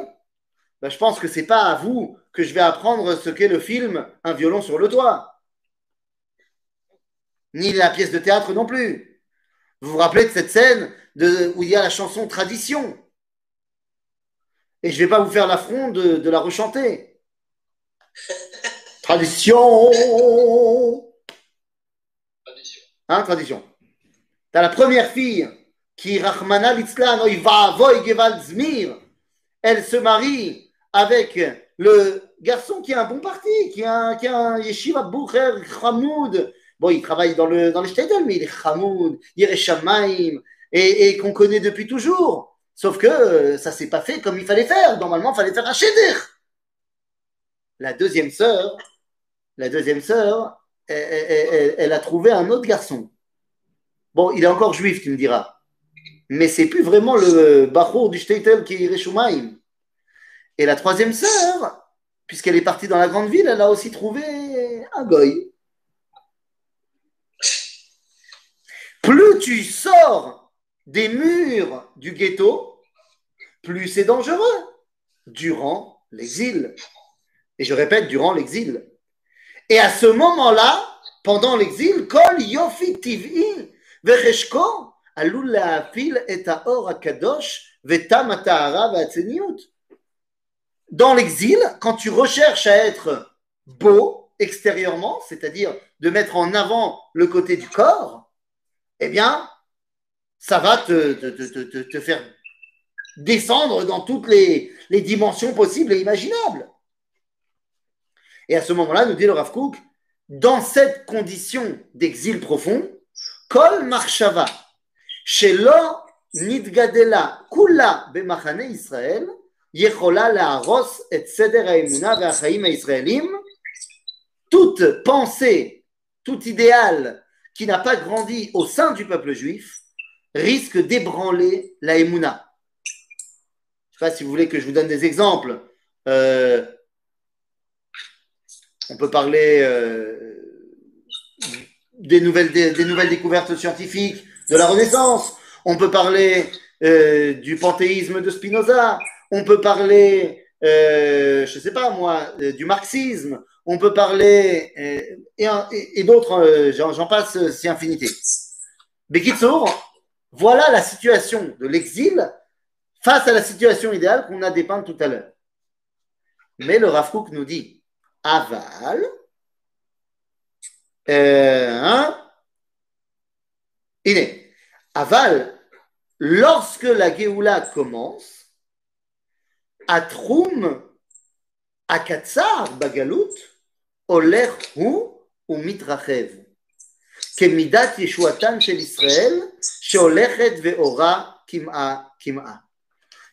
Speaker 1: ben, je pense que c'est pas à vous que je vais apprendre ce qu'est le film Un violon sur le toit. Ni la pièce de théâtre non plus. Vous vous rappelez de cette scène de, où il y a la chanson Tradition Et je ne vais pas vous faire l'affront de, de la rechanter. Tradition
Speaker 3: Tradition.
Speaker 1: Hein, tradition. T'as la première fille qui, Rahmana Litzlan, elle se marie avec le garçon qui a un bon parti, qui a un, qui a un yeshiva Boucher, Hamoud. Bon, il travaille dans le, dans les shtetl, mais il est Hamoud, Yereshamaim, et, qu'on connaît depuis toujours. Sauf que euh, ça s'est pas fait comme il fallait faire. Normalement, il fallait faire un cheder. La deuxième sœur, la deuxième sœur, elle, a trouvé un autre garçon. Bon, il est encore juif, tu me diras. Mais c'est plus vraiment le bachour du shtetl qui est Reshumaim. Et la troisième sœur, puisqu'elle est partie dans la grande ville, elle a aussi trouvé un goy. Plus tu sors des murs du ghetto, plus c'est dangereux durant l'exil. Et je répète, durant l'exil. Et à ce moment-là, pendant l'exil, Yofi Dans l'exil, quand tu recherches à être beau extérieurement, c'est-à-dire de mettre en avant le côté du corps, eh bien, ça va te, te, te, te, faire descendre dans toutes les, les dimensions possibles et imaginables. Et à ce moment-là, nous dit le Rav Kook, dans cette condition d'exil profond, Kol Marshava, Shelo Nidgadela Kula Bemachane Israël, Yechola Laaros et Seder Haemuna toute pensée, tout idéal qui n'a pas grandi au sein du peuple juif risque d'ébranler la Emouna. Je ne sais pas si vous voulez que je vous donne des exemples. Euh, on peut parler euh, des, nouvelles, découvertes scientifiques de la Renaissance. On peut parler euh, du panthéisme de Spinoza. On peut parler, je ne sais pas moi, du marxisme. On peut parler, et, d'autres, j'en passe, si infinité. Bekitsour, voilà la situation de l'exil face à la situation idéale qu'on a dépeinte tout à l'heure. Mais le Rav Kook nous dit aval, euh. Hein, aval, lorsque la Géoula commence, Atrum, Akatsar, Bagalout, Oler ou Mitrachev. כמידת ישועתן של ישראל, שהולכת ואורה קמעה קמעה.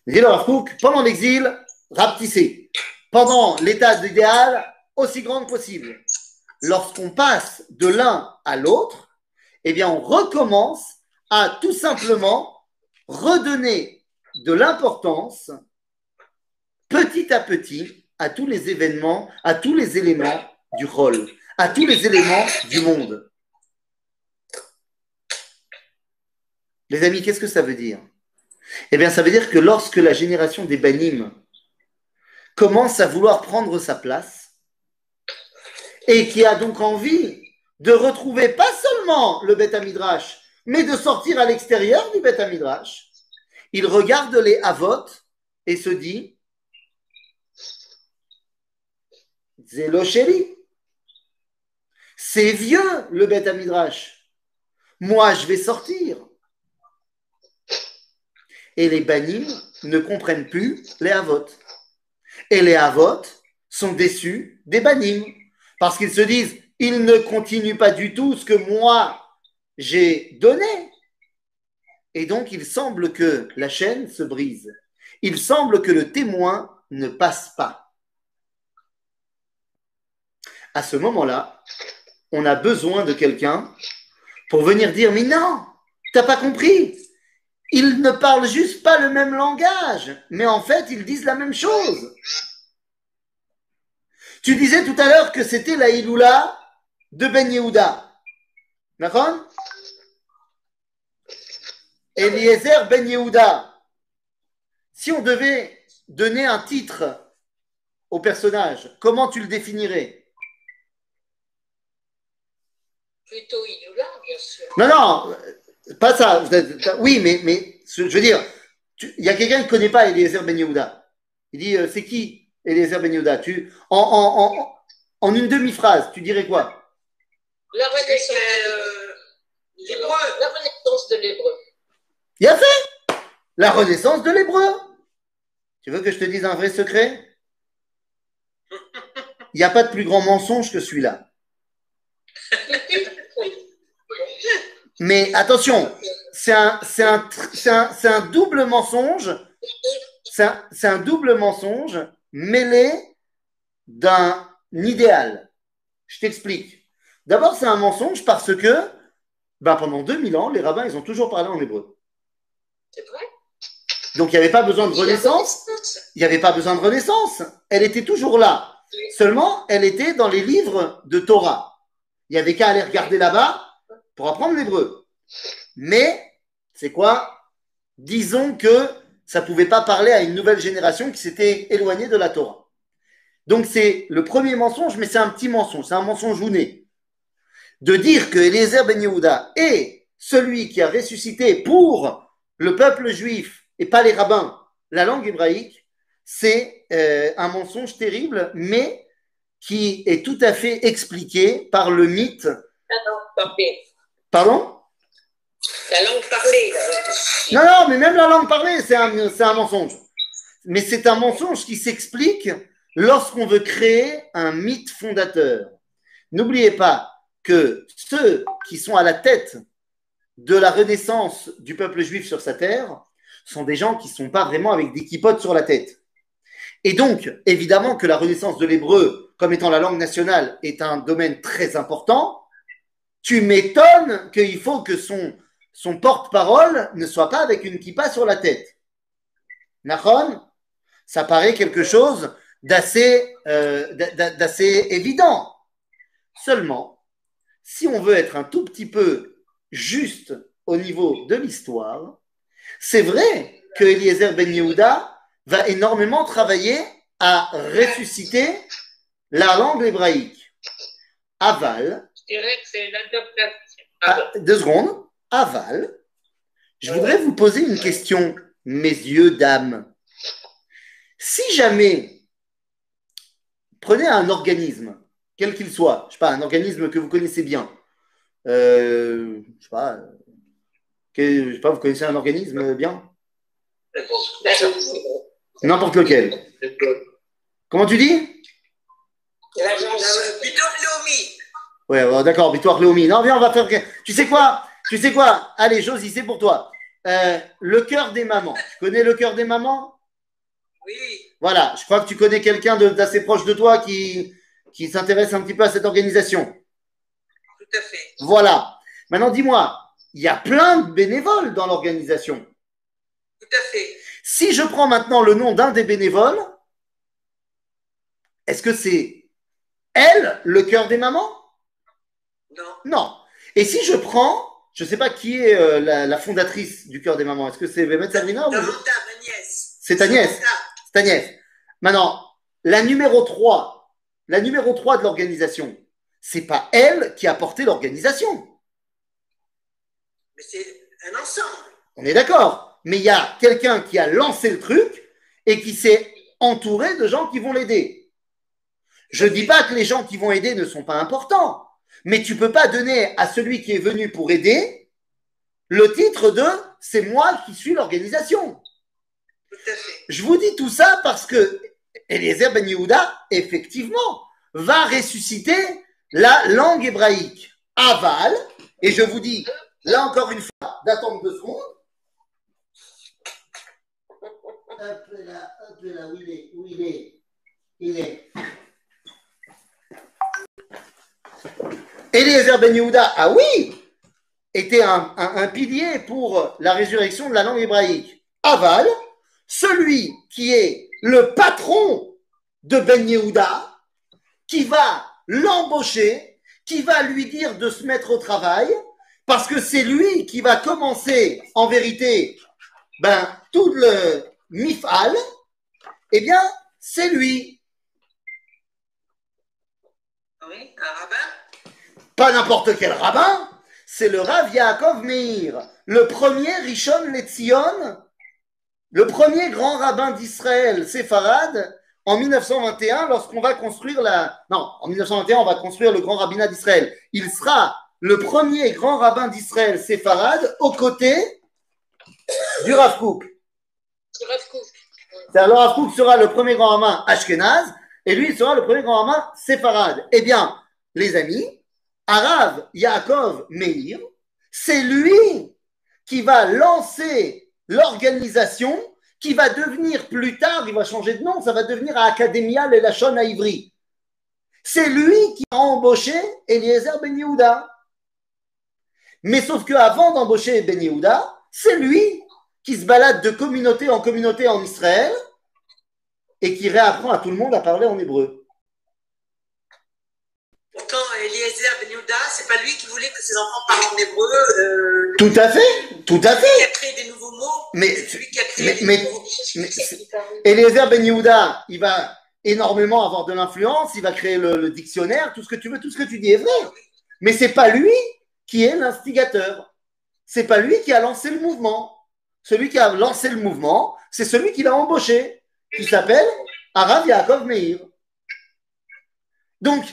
Speaker 1: Dit le Rav Kook, pendant l'exil, rapetissez. Pendant l'état d'idéal, aussi grand que possible. Lorsqu'on passe de l'un à l'autre, eh bien, on recommence à tout simplement redonner de l'importance petit à petit à tous les événements, à tous les éléments du rôle, à tous les éléments du monde. Les amis, qu'est-ce que ça veut dire? Eh bien, ça veut dire que lorsque la génération des Banim commence à vouloir prendre sa place et qui a donc envie de retrouver pas seulement le Beth Midrash, mais de sortir à l'extérieur du Beth Midrash, il regarde les Avot et se dit Zélo c'est vieux le Beth Midrash. Moi, je vais sortir. Et les Banim ne comprennent plus les Avot. Et les Avot sont déçus des Banim. Parce qu'ils se disent, ils ne continuent pas du tout ce que moi j'ai donné. Et donc, il semble que la chaîne se brise. Il semble que le témoin ne passe pas. À ce moment-là, on a besoin de quelqu'un pour venir dire, mais non, t'as pas compris. Ils ne parlent juste pas le même langage, mais en fait, ils disent la même chose. Tu disais tout à l'heure que c'était la Iloula de Ben Yehuda. D'accord? Eliezer Ben Yehuda. Si on devait donner un titre au personnage, comment tu le définirais?
Speaker 5: Plutôt Iloula, bien sûr.
Speaker 1: Non, non, pas ça. Oui, mais, mais je veux dire, il y a quelqu'un qui ne connaît pas Eliezer Ben Yehuda. Il dit, euh, c'est qui Eliezer Ben Yehuda? Tu, en, en, en, en une demi-phrase, tu dirais quoi?
Speaker 5: La renaissance,
Speaker 6: euh, l'hébreu.
Speaker 5: la renaissance de l'hébreu.
Speaker 1: Il a fait la renaissance de l'hébreu. Tu veux que je te dise un vrai secret? Il n'y a pas de plus grand mensonge que celui-là. Mais attention, c'est un, double mensonge. C'est un, c'est un double mensonge mêlé d'un idéal. Je t'explique. D'abord, c'est un mensonge parce que ben, pendant 2000 ans, les rabbins, ils ont toujours parlé en hébreu.
Speaker 5: C'est vrai?
Speaker 1: Donc il n'y avait pas besoin de renaissance. Il n'y avait pas besoin de renaissance. Elle était toujours là. Seulement, elle était dans les livres de Torah. Il n'y avait qu'à aller regarder là-bas pour apprendre l'hébreu. Mais, c'est quoi? Disons que ça ne pouvait pas parler à une nouvelle génération qui s'était éloignée de la Torah. Donc c'est le premier mensonge, mais c'est un petit mensonge, c'est un mensonge né. De dire que Eliezer Ben Yehuda est celui qui a ressuscité pour le peuple juif et pas les rabbins la langue hébraïque, c'est euh, un mensonge terrible, mais qui est tout à fait expliqué par le mythe.
Speaker 5: Langue parlée.
Speaker 1: Pardon?
Speaker 5: La langue parlée.
Speaker 1: Non, non, mais même la langue parlée, c'est un, mensonge. Mais c'est un mensonge qui s'explique lorsqu'on veut créer un mythe fondateur. N'oubliez pas que ceux qui sont à la tête de la renaissance du peuple juif sur sa terre sont des gens qui ne sont pas vraiment avec des kippotes sur la tête. Et donc, évidemment que la renaissance de l'hébreu, comme étant la langue nationale, est un domaine très important. Tu m'étonnes qu'il faut que son, son porte-parole ne soit pas avec une kippa sur la tête. Nahon, ça paraît quelque chose d'assez euh, évident. Seulement, si on veut être un tout petit peu juste au niveau de l'histoire, c'est vrai que Eliezer Ben Yehuda va énormément travailler à ressusciter la langue hébraïque. Aval,
Speaker 5: dirais que c'est l'adaptation.
Speaker 1: ah, deux secondes, aval, je voudrais vous poser une question, mes yeux, dames. Si jamais, prenez un organisme, quel qu'il soit, je sais pas, un organisme que vous connaissez bien, euh, je sais pas, euh, que- je sais pas, vous connaissez un organisme bien?
Speaker 5: D'accord.
Speaker 1: N'importe lequel. Comment tu dis?
Speaker 5: L'agence.
Speaker 1: Ouais, ouais, d'accord, victoire Léomi. Non, viens, on va faire. Tu sais quoi? Tu sais quoi? Allez, Josie, c'est pour toi. Euh, le cœur des mamans. Tu connais le cœur des mamans?
Speaker 6: Oui.
Speaker 1: Voilà, je crois que tu connais quelqu'un d'assez proche de toi qui, qui s'intéresse un petit peu à cette organisation.
Speaker 6: Tout à fait.
Speaker 1: Voilà. Maintenant, dis-moi, il y a plein de bénévoles dans l'organisation.
Speaker 6: Tout à fait.
Speaker 1: Si je prends maintenant le nom d'un des bénévoles, est-ce que c'est elle, le cœur des mamans?
Speaker 6: Non.
Speaker 1: Non. Et si je prends, je ne sais pas qui est euh, la, la fondatrice du cœur des mamans, est-ce que c'est Bémet Sabrina ou c'est ta nièce. C'est ta nièce. Maintenant, la numéro 3, la numéro 3 de l'organisation, c'est pas elle qui a porté l'organisation.
Speaker 6: Mais c'est un ensemble.
Speaker 1: On est d'accord. Mais il y a quelqu'un qui a lancé le truc et qui s'est entouré de gens qui vont l'aider. Je ne dis pas que les gens qui vont aider ne sont pas importants, mais tu peux pas donner à celui qui est venu pour aider le titre de c'est moi qui suis l'organisation. Je vous dis tout ça parce que Eliezer Ben Yehuda, effectivement, va ressusciter la langue hébraïque. Aval, et je vous dis, là encore une fois, d'attendre deux secondes. Hop là, hop là, où il est, où il est, il est. Eliezer Ben Yehuda, ah oui, était un, pilier pour la résurrection de la langue hébraïque. Aval, celui qui est le patron de Ben Yehuda, qui va l'embaucher, qui va lui dire de se mettre au travail, parce que c'est lui qui va commencer, en vérité, ben, tout le mifal, eh bien, c'est lui.
Speaker 6: Oui, un rabbin?
Speaker 1: Pas n'importe quel rabbin, c'est le Rav Yaakov Meir, le premier Rishon Letzion, le premier grand rabbin d'Israël, séfarade, en 1921, lorsqu'on va construire la... Non, en 1921, on va construire le grand rabbinat d'Israël. Il sera le premier grand rabbin d'Israël, séfarade, aux côtés du Rav Kook.
Speaker 5: C'est Rav Kook.
Speaker 1: C'est-à-dire, le Rav Kook sera le premier grand rabbin ashkénaze, et lui, il sera le premier grand rabbin séfarade. Eh bien, les amis, Arav Yaakov Meir, c'est lui qui va lancer l'organisation qui va devenir plus tard, il va changer de nom, ça va devenir Academia Lelachon à Ivry. C'est lui qui a embauché Eliezer Ben Yehuda. Mais sauf qu'avant d'embaucher Ben Yehuda, c'est lui qui se balade de communauté en communauté en Israël et qui réapprend à tout le monde à parler en hébreu.
Speaker 6: Pourtant, Eliezer Ben Yehuda, c'est pas lui qui voulait que ses enfants parlent en hébreu. Euh,
Speaker 1: Tout à fait, tout à
Speaker 6: lui
Speaker 1: fait.
Speaker 6: qui a créé des nouveaux mots.
Speaker 1: Mais-
Speaker 6: c'est celui qui a créé
Speaker 1: mais-
Speaker 6: des
Speaker 1: mais-
Speaker 6: nouveaux mots.
Speaker 1: Eliezer Ben Yehuda, il va énormément avoir de l'influence, il va créer le, le dictionnaire, tout ce que tu veux, tout ce que tu dis est vrai. Mais c'est pas lui qui est l'instigateur. C'est pas lui qui a lancé le mouvement. Celui qui a lancé le mouvement, c'est celui qui l'a embauché, qui s'appelle Arav Yaakov Meir. Donc,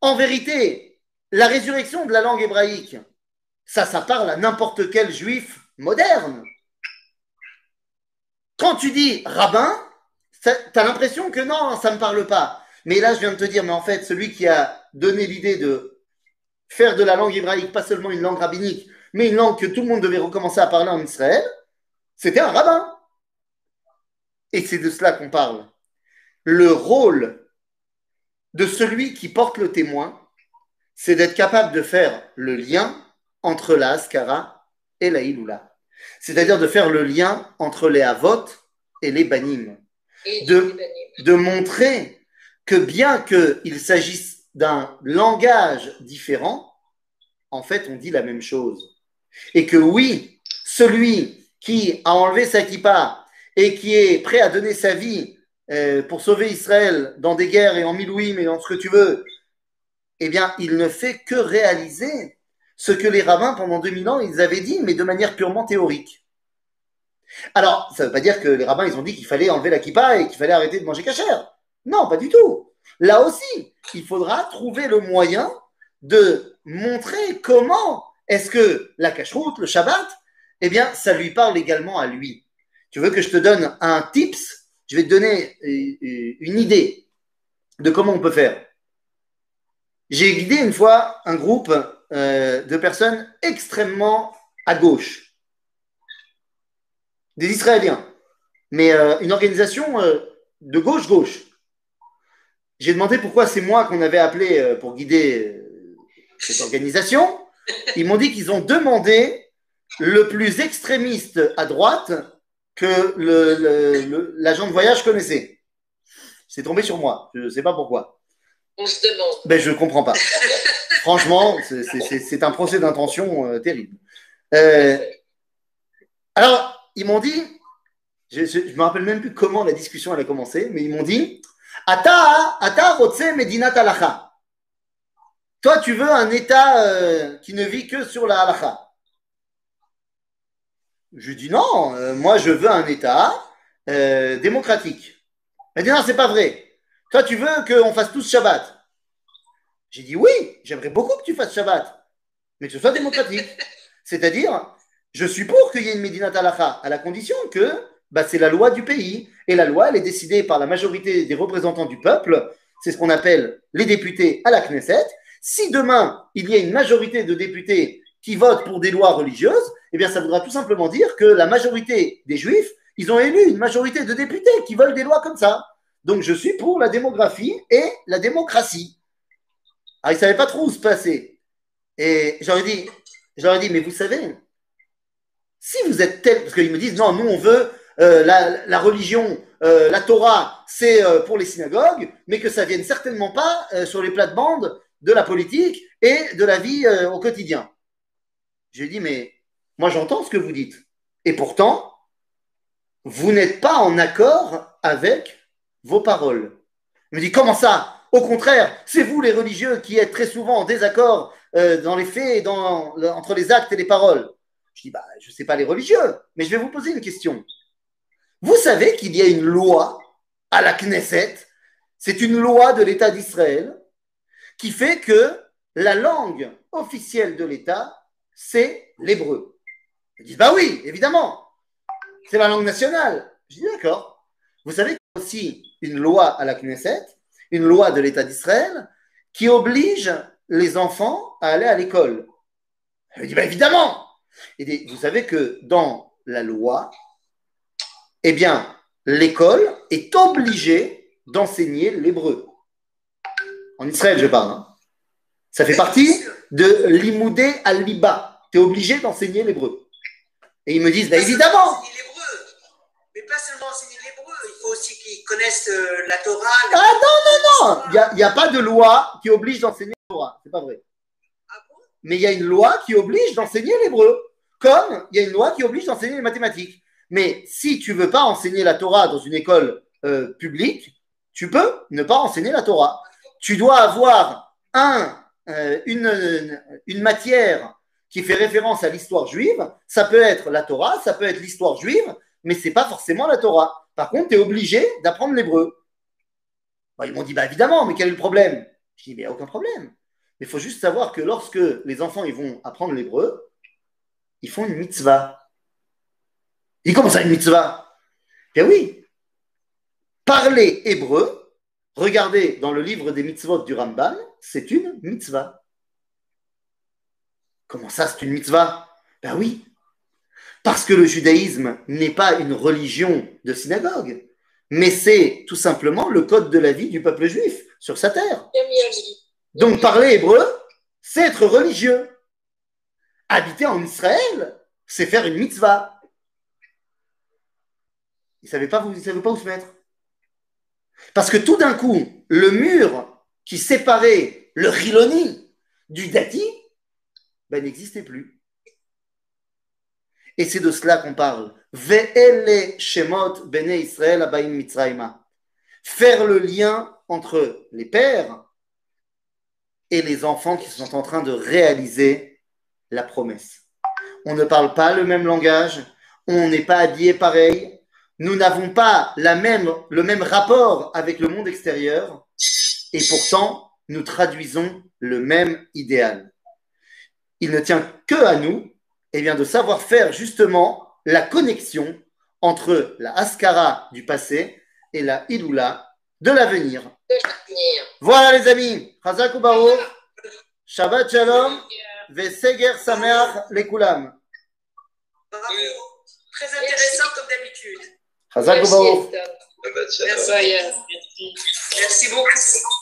Speaker 1: en vérité, la résurrection de la langue hébraïque, ça, ça parle à n'importe quel juif moderne. Quand tu dis rabbin, ça- t'as l'impression que non, ça me parle pas. Mais là, je viens de te dire, mais en fait, celui qui a donné l'idée de faire de la langue hébraïque pas seulement une langue rabbinique, mais une langue que tout le monde devait recommencer à parler en Israël, c'était un rabbin. Et c'est de cela qu'on parle. Le rôle de celui qui porte le témoin, c'est d'être capable de faire le lien entre la Haskara et la Iloula. C'est-à-dire de faire le lien entre les Avot et les Banim. De-. De montrer que bien qu'il s'agisse d'un langage différent, en fait, on dit la même chose. Et que oui, celui qui a enlevé sa kippa et qui est prêt à donner sa vie euh, pour sauver Israël dans des guerres et en milouim et dans ce que tu veux, eh bien, il ne fait que réaliser ce que les rabbins, pendant 2000 ans, ils avaient dit, mais de manière purement théorique. Alors, ça ne veut pas dire que les rabbins, ils ont dit qu'il fallait enlever la kippa et qu'il fallait arrêter de manger cachère. Non, pas du tout. Là aussi, il faudra trouver le moyen de montrer comment est-ce que la cacheroute, le Shabbat, eh bien, ça lui parle également à lui. Tu veux que je te donne un tips? Je vais te donner euh, euh, une idée de comment on peut faire. J'ai guidé une fois un groupe euh, de personnes extrêmement à gauche, des Israéliens, mais euh, une organisation euh, de gauche-gauche. J'ai demandé pourquoi c'est moi qu'on avait appelé pour guider cette organisation. Ils m'ont dit qu'ils ont demandé le plus extrémiste à droite que l'agent de voyage connaissait. C'est tombé sur moi. Je ne sais pas pourquoi.
Speaker 5: On se demande.
Speaker 1: Ben, je comprends pas. Franchement, c'est- c'est c'est- c'est un procès d'intention euh, terrible. Euh, alors, ils m'ont dit, je ne me rappelle même plus comment la discussion elle a commencé, mais ils m'ont dit Ata, ata rotse medinat halacha. Toi, tu veux un État euh, qui ne vit que sur la halacha. Je lui dis non, euh, moi je veux un État euh, démocratique. Elle dit non, c'est pas vrai. Toi, tu veux qu'on fasse tous Shabbat. J'ai dit oui, j'aimerais beaucoup que tu fasses Shabbat, mais que ce soit démocratique. C'est-à-dire, je suis pour qu'il y ait une Medinat Halacha, à la condition que bah, c'est la loi du pays. Et la loi, elle est décidée par la majorité des représentants du peuple. C'est ce qu'on appelle les députés à la Knesset. Si demain, il y a une majorité de députés qui votent pour des lois religieuses, eh bien, ça voudra tout simplement dire que la majorité des juifs, ils ont élu une majorité de députés qui veulent des lois comme ça. Donc, je suis pour la démographie et la démocratie. Alors, ils ne savaient pas trop où se passer. Et j'aurais dit, j'aurais dit, mais vous savez, si vous êtes tel, parce qu'ils me disent, non, nous, on veut euh, la, religion, euh, la Torah, c'est euh, pour les synagogues, mais que ça vienne certainement pas sur les plates-bandes de la politique et de la vie au quotidien. J'ai dit, mais moi, j'entends ce que vous dites. Et pourtant, vous n'êtes pas en accord avec vos paroles. Il me dit, comment ça? Au contraire, c'est vous les religieux qui êtes très souvent en désaccord euh, dans les faits, et dans, entre les actes et les paroles. Je dis, bah, je ne sais pas les religieux, mais je vais vous poser une question. Vous savez qu'il y a une loi à la Knesset, c'est une loi de l'État d'Israël, qui fait que la langue officielle de l'État, c'est l'hébreu. Ils disent, bah oui, évidemment, c'est la langue nationale. Je dis, d'accord. Vous savez qu'il y a aussi une loi à la Knesset, une loi de l'État d'Israël, qui oblige les enfants à aller à l'école. Je dis, bah évidemment. Et vous savez que dans la loi, eh bien, l'école est obligée d'enseigner l'hébreu. En Israël, je parle. Hein. Ça fait partie de l'imoudé al-liba. Tu es obligé d'enseigner l'hébreu. Et ils me disent, bah évidemment.
Speaker 6: Mais pas seulement enseigner l'hébreu, il faut aussi qu'ils connaissent euh, la Torah.
Speaker 1: Ah non, Il n'y a, il y a pas de loi qui oblige d'enseigner la Torah. C'est pas vrai.
Speaker 6: Ah bon?
Speaker 1: Mais il y a une loi qui oblige d'enseigner l'hébreu. Comme il y a une loi qui oblige d'enseigner les mathématiques. Mais si tu veux pas enseigner la Torah dans une école euh, publique, tu peux ne pas enseigner la Torah. Tu dois avoir un, une, une matière qui fait référence à l'histoire juive. Ça peut être la Torah, ça peut être l'histoire juive, mais c'est pas forcément la Torah. Par contre, tu es obligé d'apprendre l'hébreu. Bon, ils m'ont dit, bah évidemment, mais quel est le problème? Je dis, mais aucun problème. Il faut juste savoir que lorsque les enfants ils vont apprendre l'hébreu, ils font une mitzvah. Et comment ça, une mitzvah Ben oui. Parler hébreu, regardez dans le livre des mitzvot du Ramban, c'est une mitzvah. Comment ça, c'est une mitzvah? Ben oui. Parce que le judaïsme n'est pas une religion de synagogue, mais c'est tout simplement le code de la vie du peuple juif sur sa terre. Donc parler hébreu, c'est être religieux. Habiter en Israël, c'est faire une mitzvah. Ils ne savaient pas, pas où se mettre. Parce que tout d'un coup, le mur qui séparait le Riloni du Dati ben, n'existait plus. Et c'est de cela qu'on parle. Ve'ele shemot bene Israël mitzrayma. Faire le lien entre les pères et les enfants qui sont en train de réaliser la promesse. On ne parle pas le même langage, on n'est pas habillé pareil, nous n'avons pas le même rapport avec le monde extérieur, et pourtant nous traduisons le même idéal. Il ne tient que à nous eh bien, de savoir faire justement la connexion entre la Askara du passé et la Iloula de l'avenir. Voilà les amis, Ubaro, Shabbat Shalom, Veseger Sameach Lekulam.
Speaker 6: Très intéressant comme d'habitude. Merci beaucoup.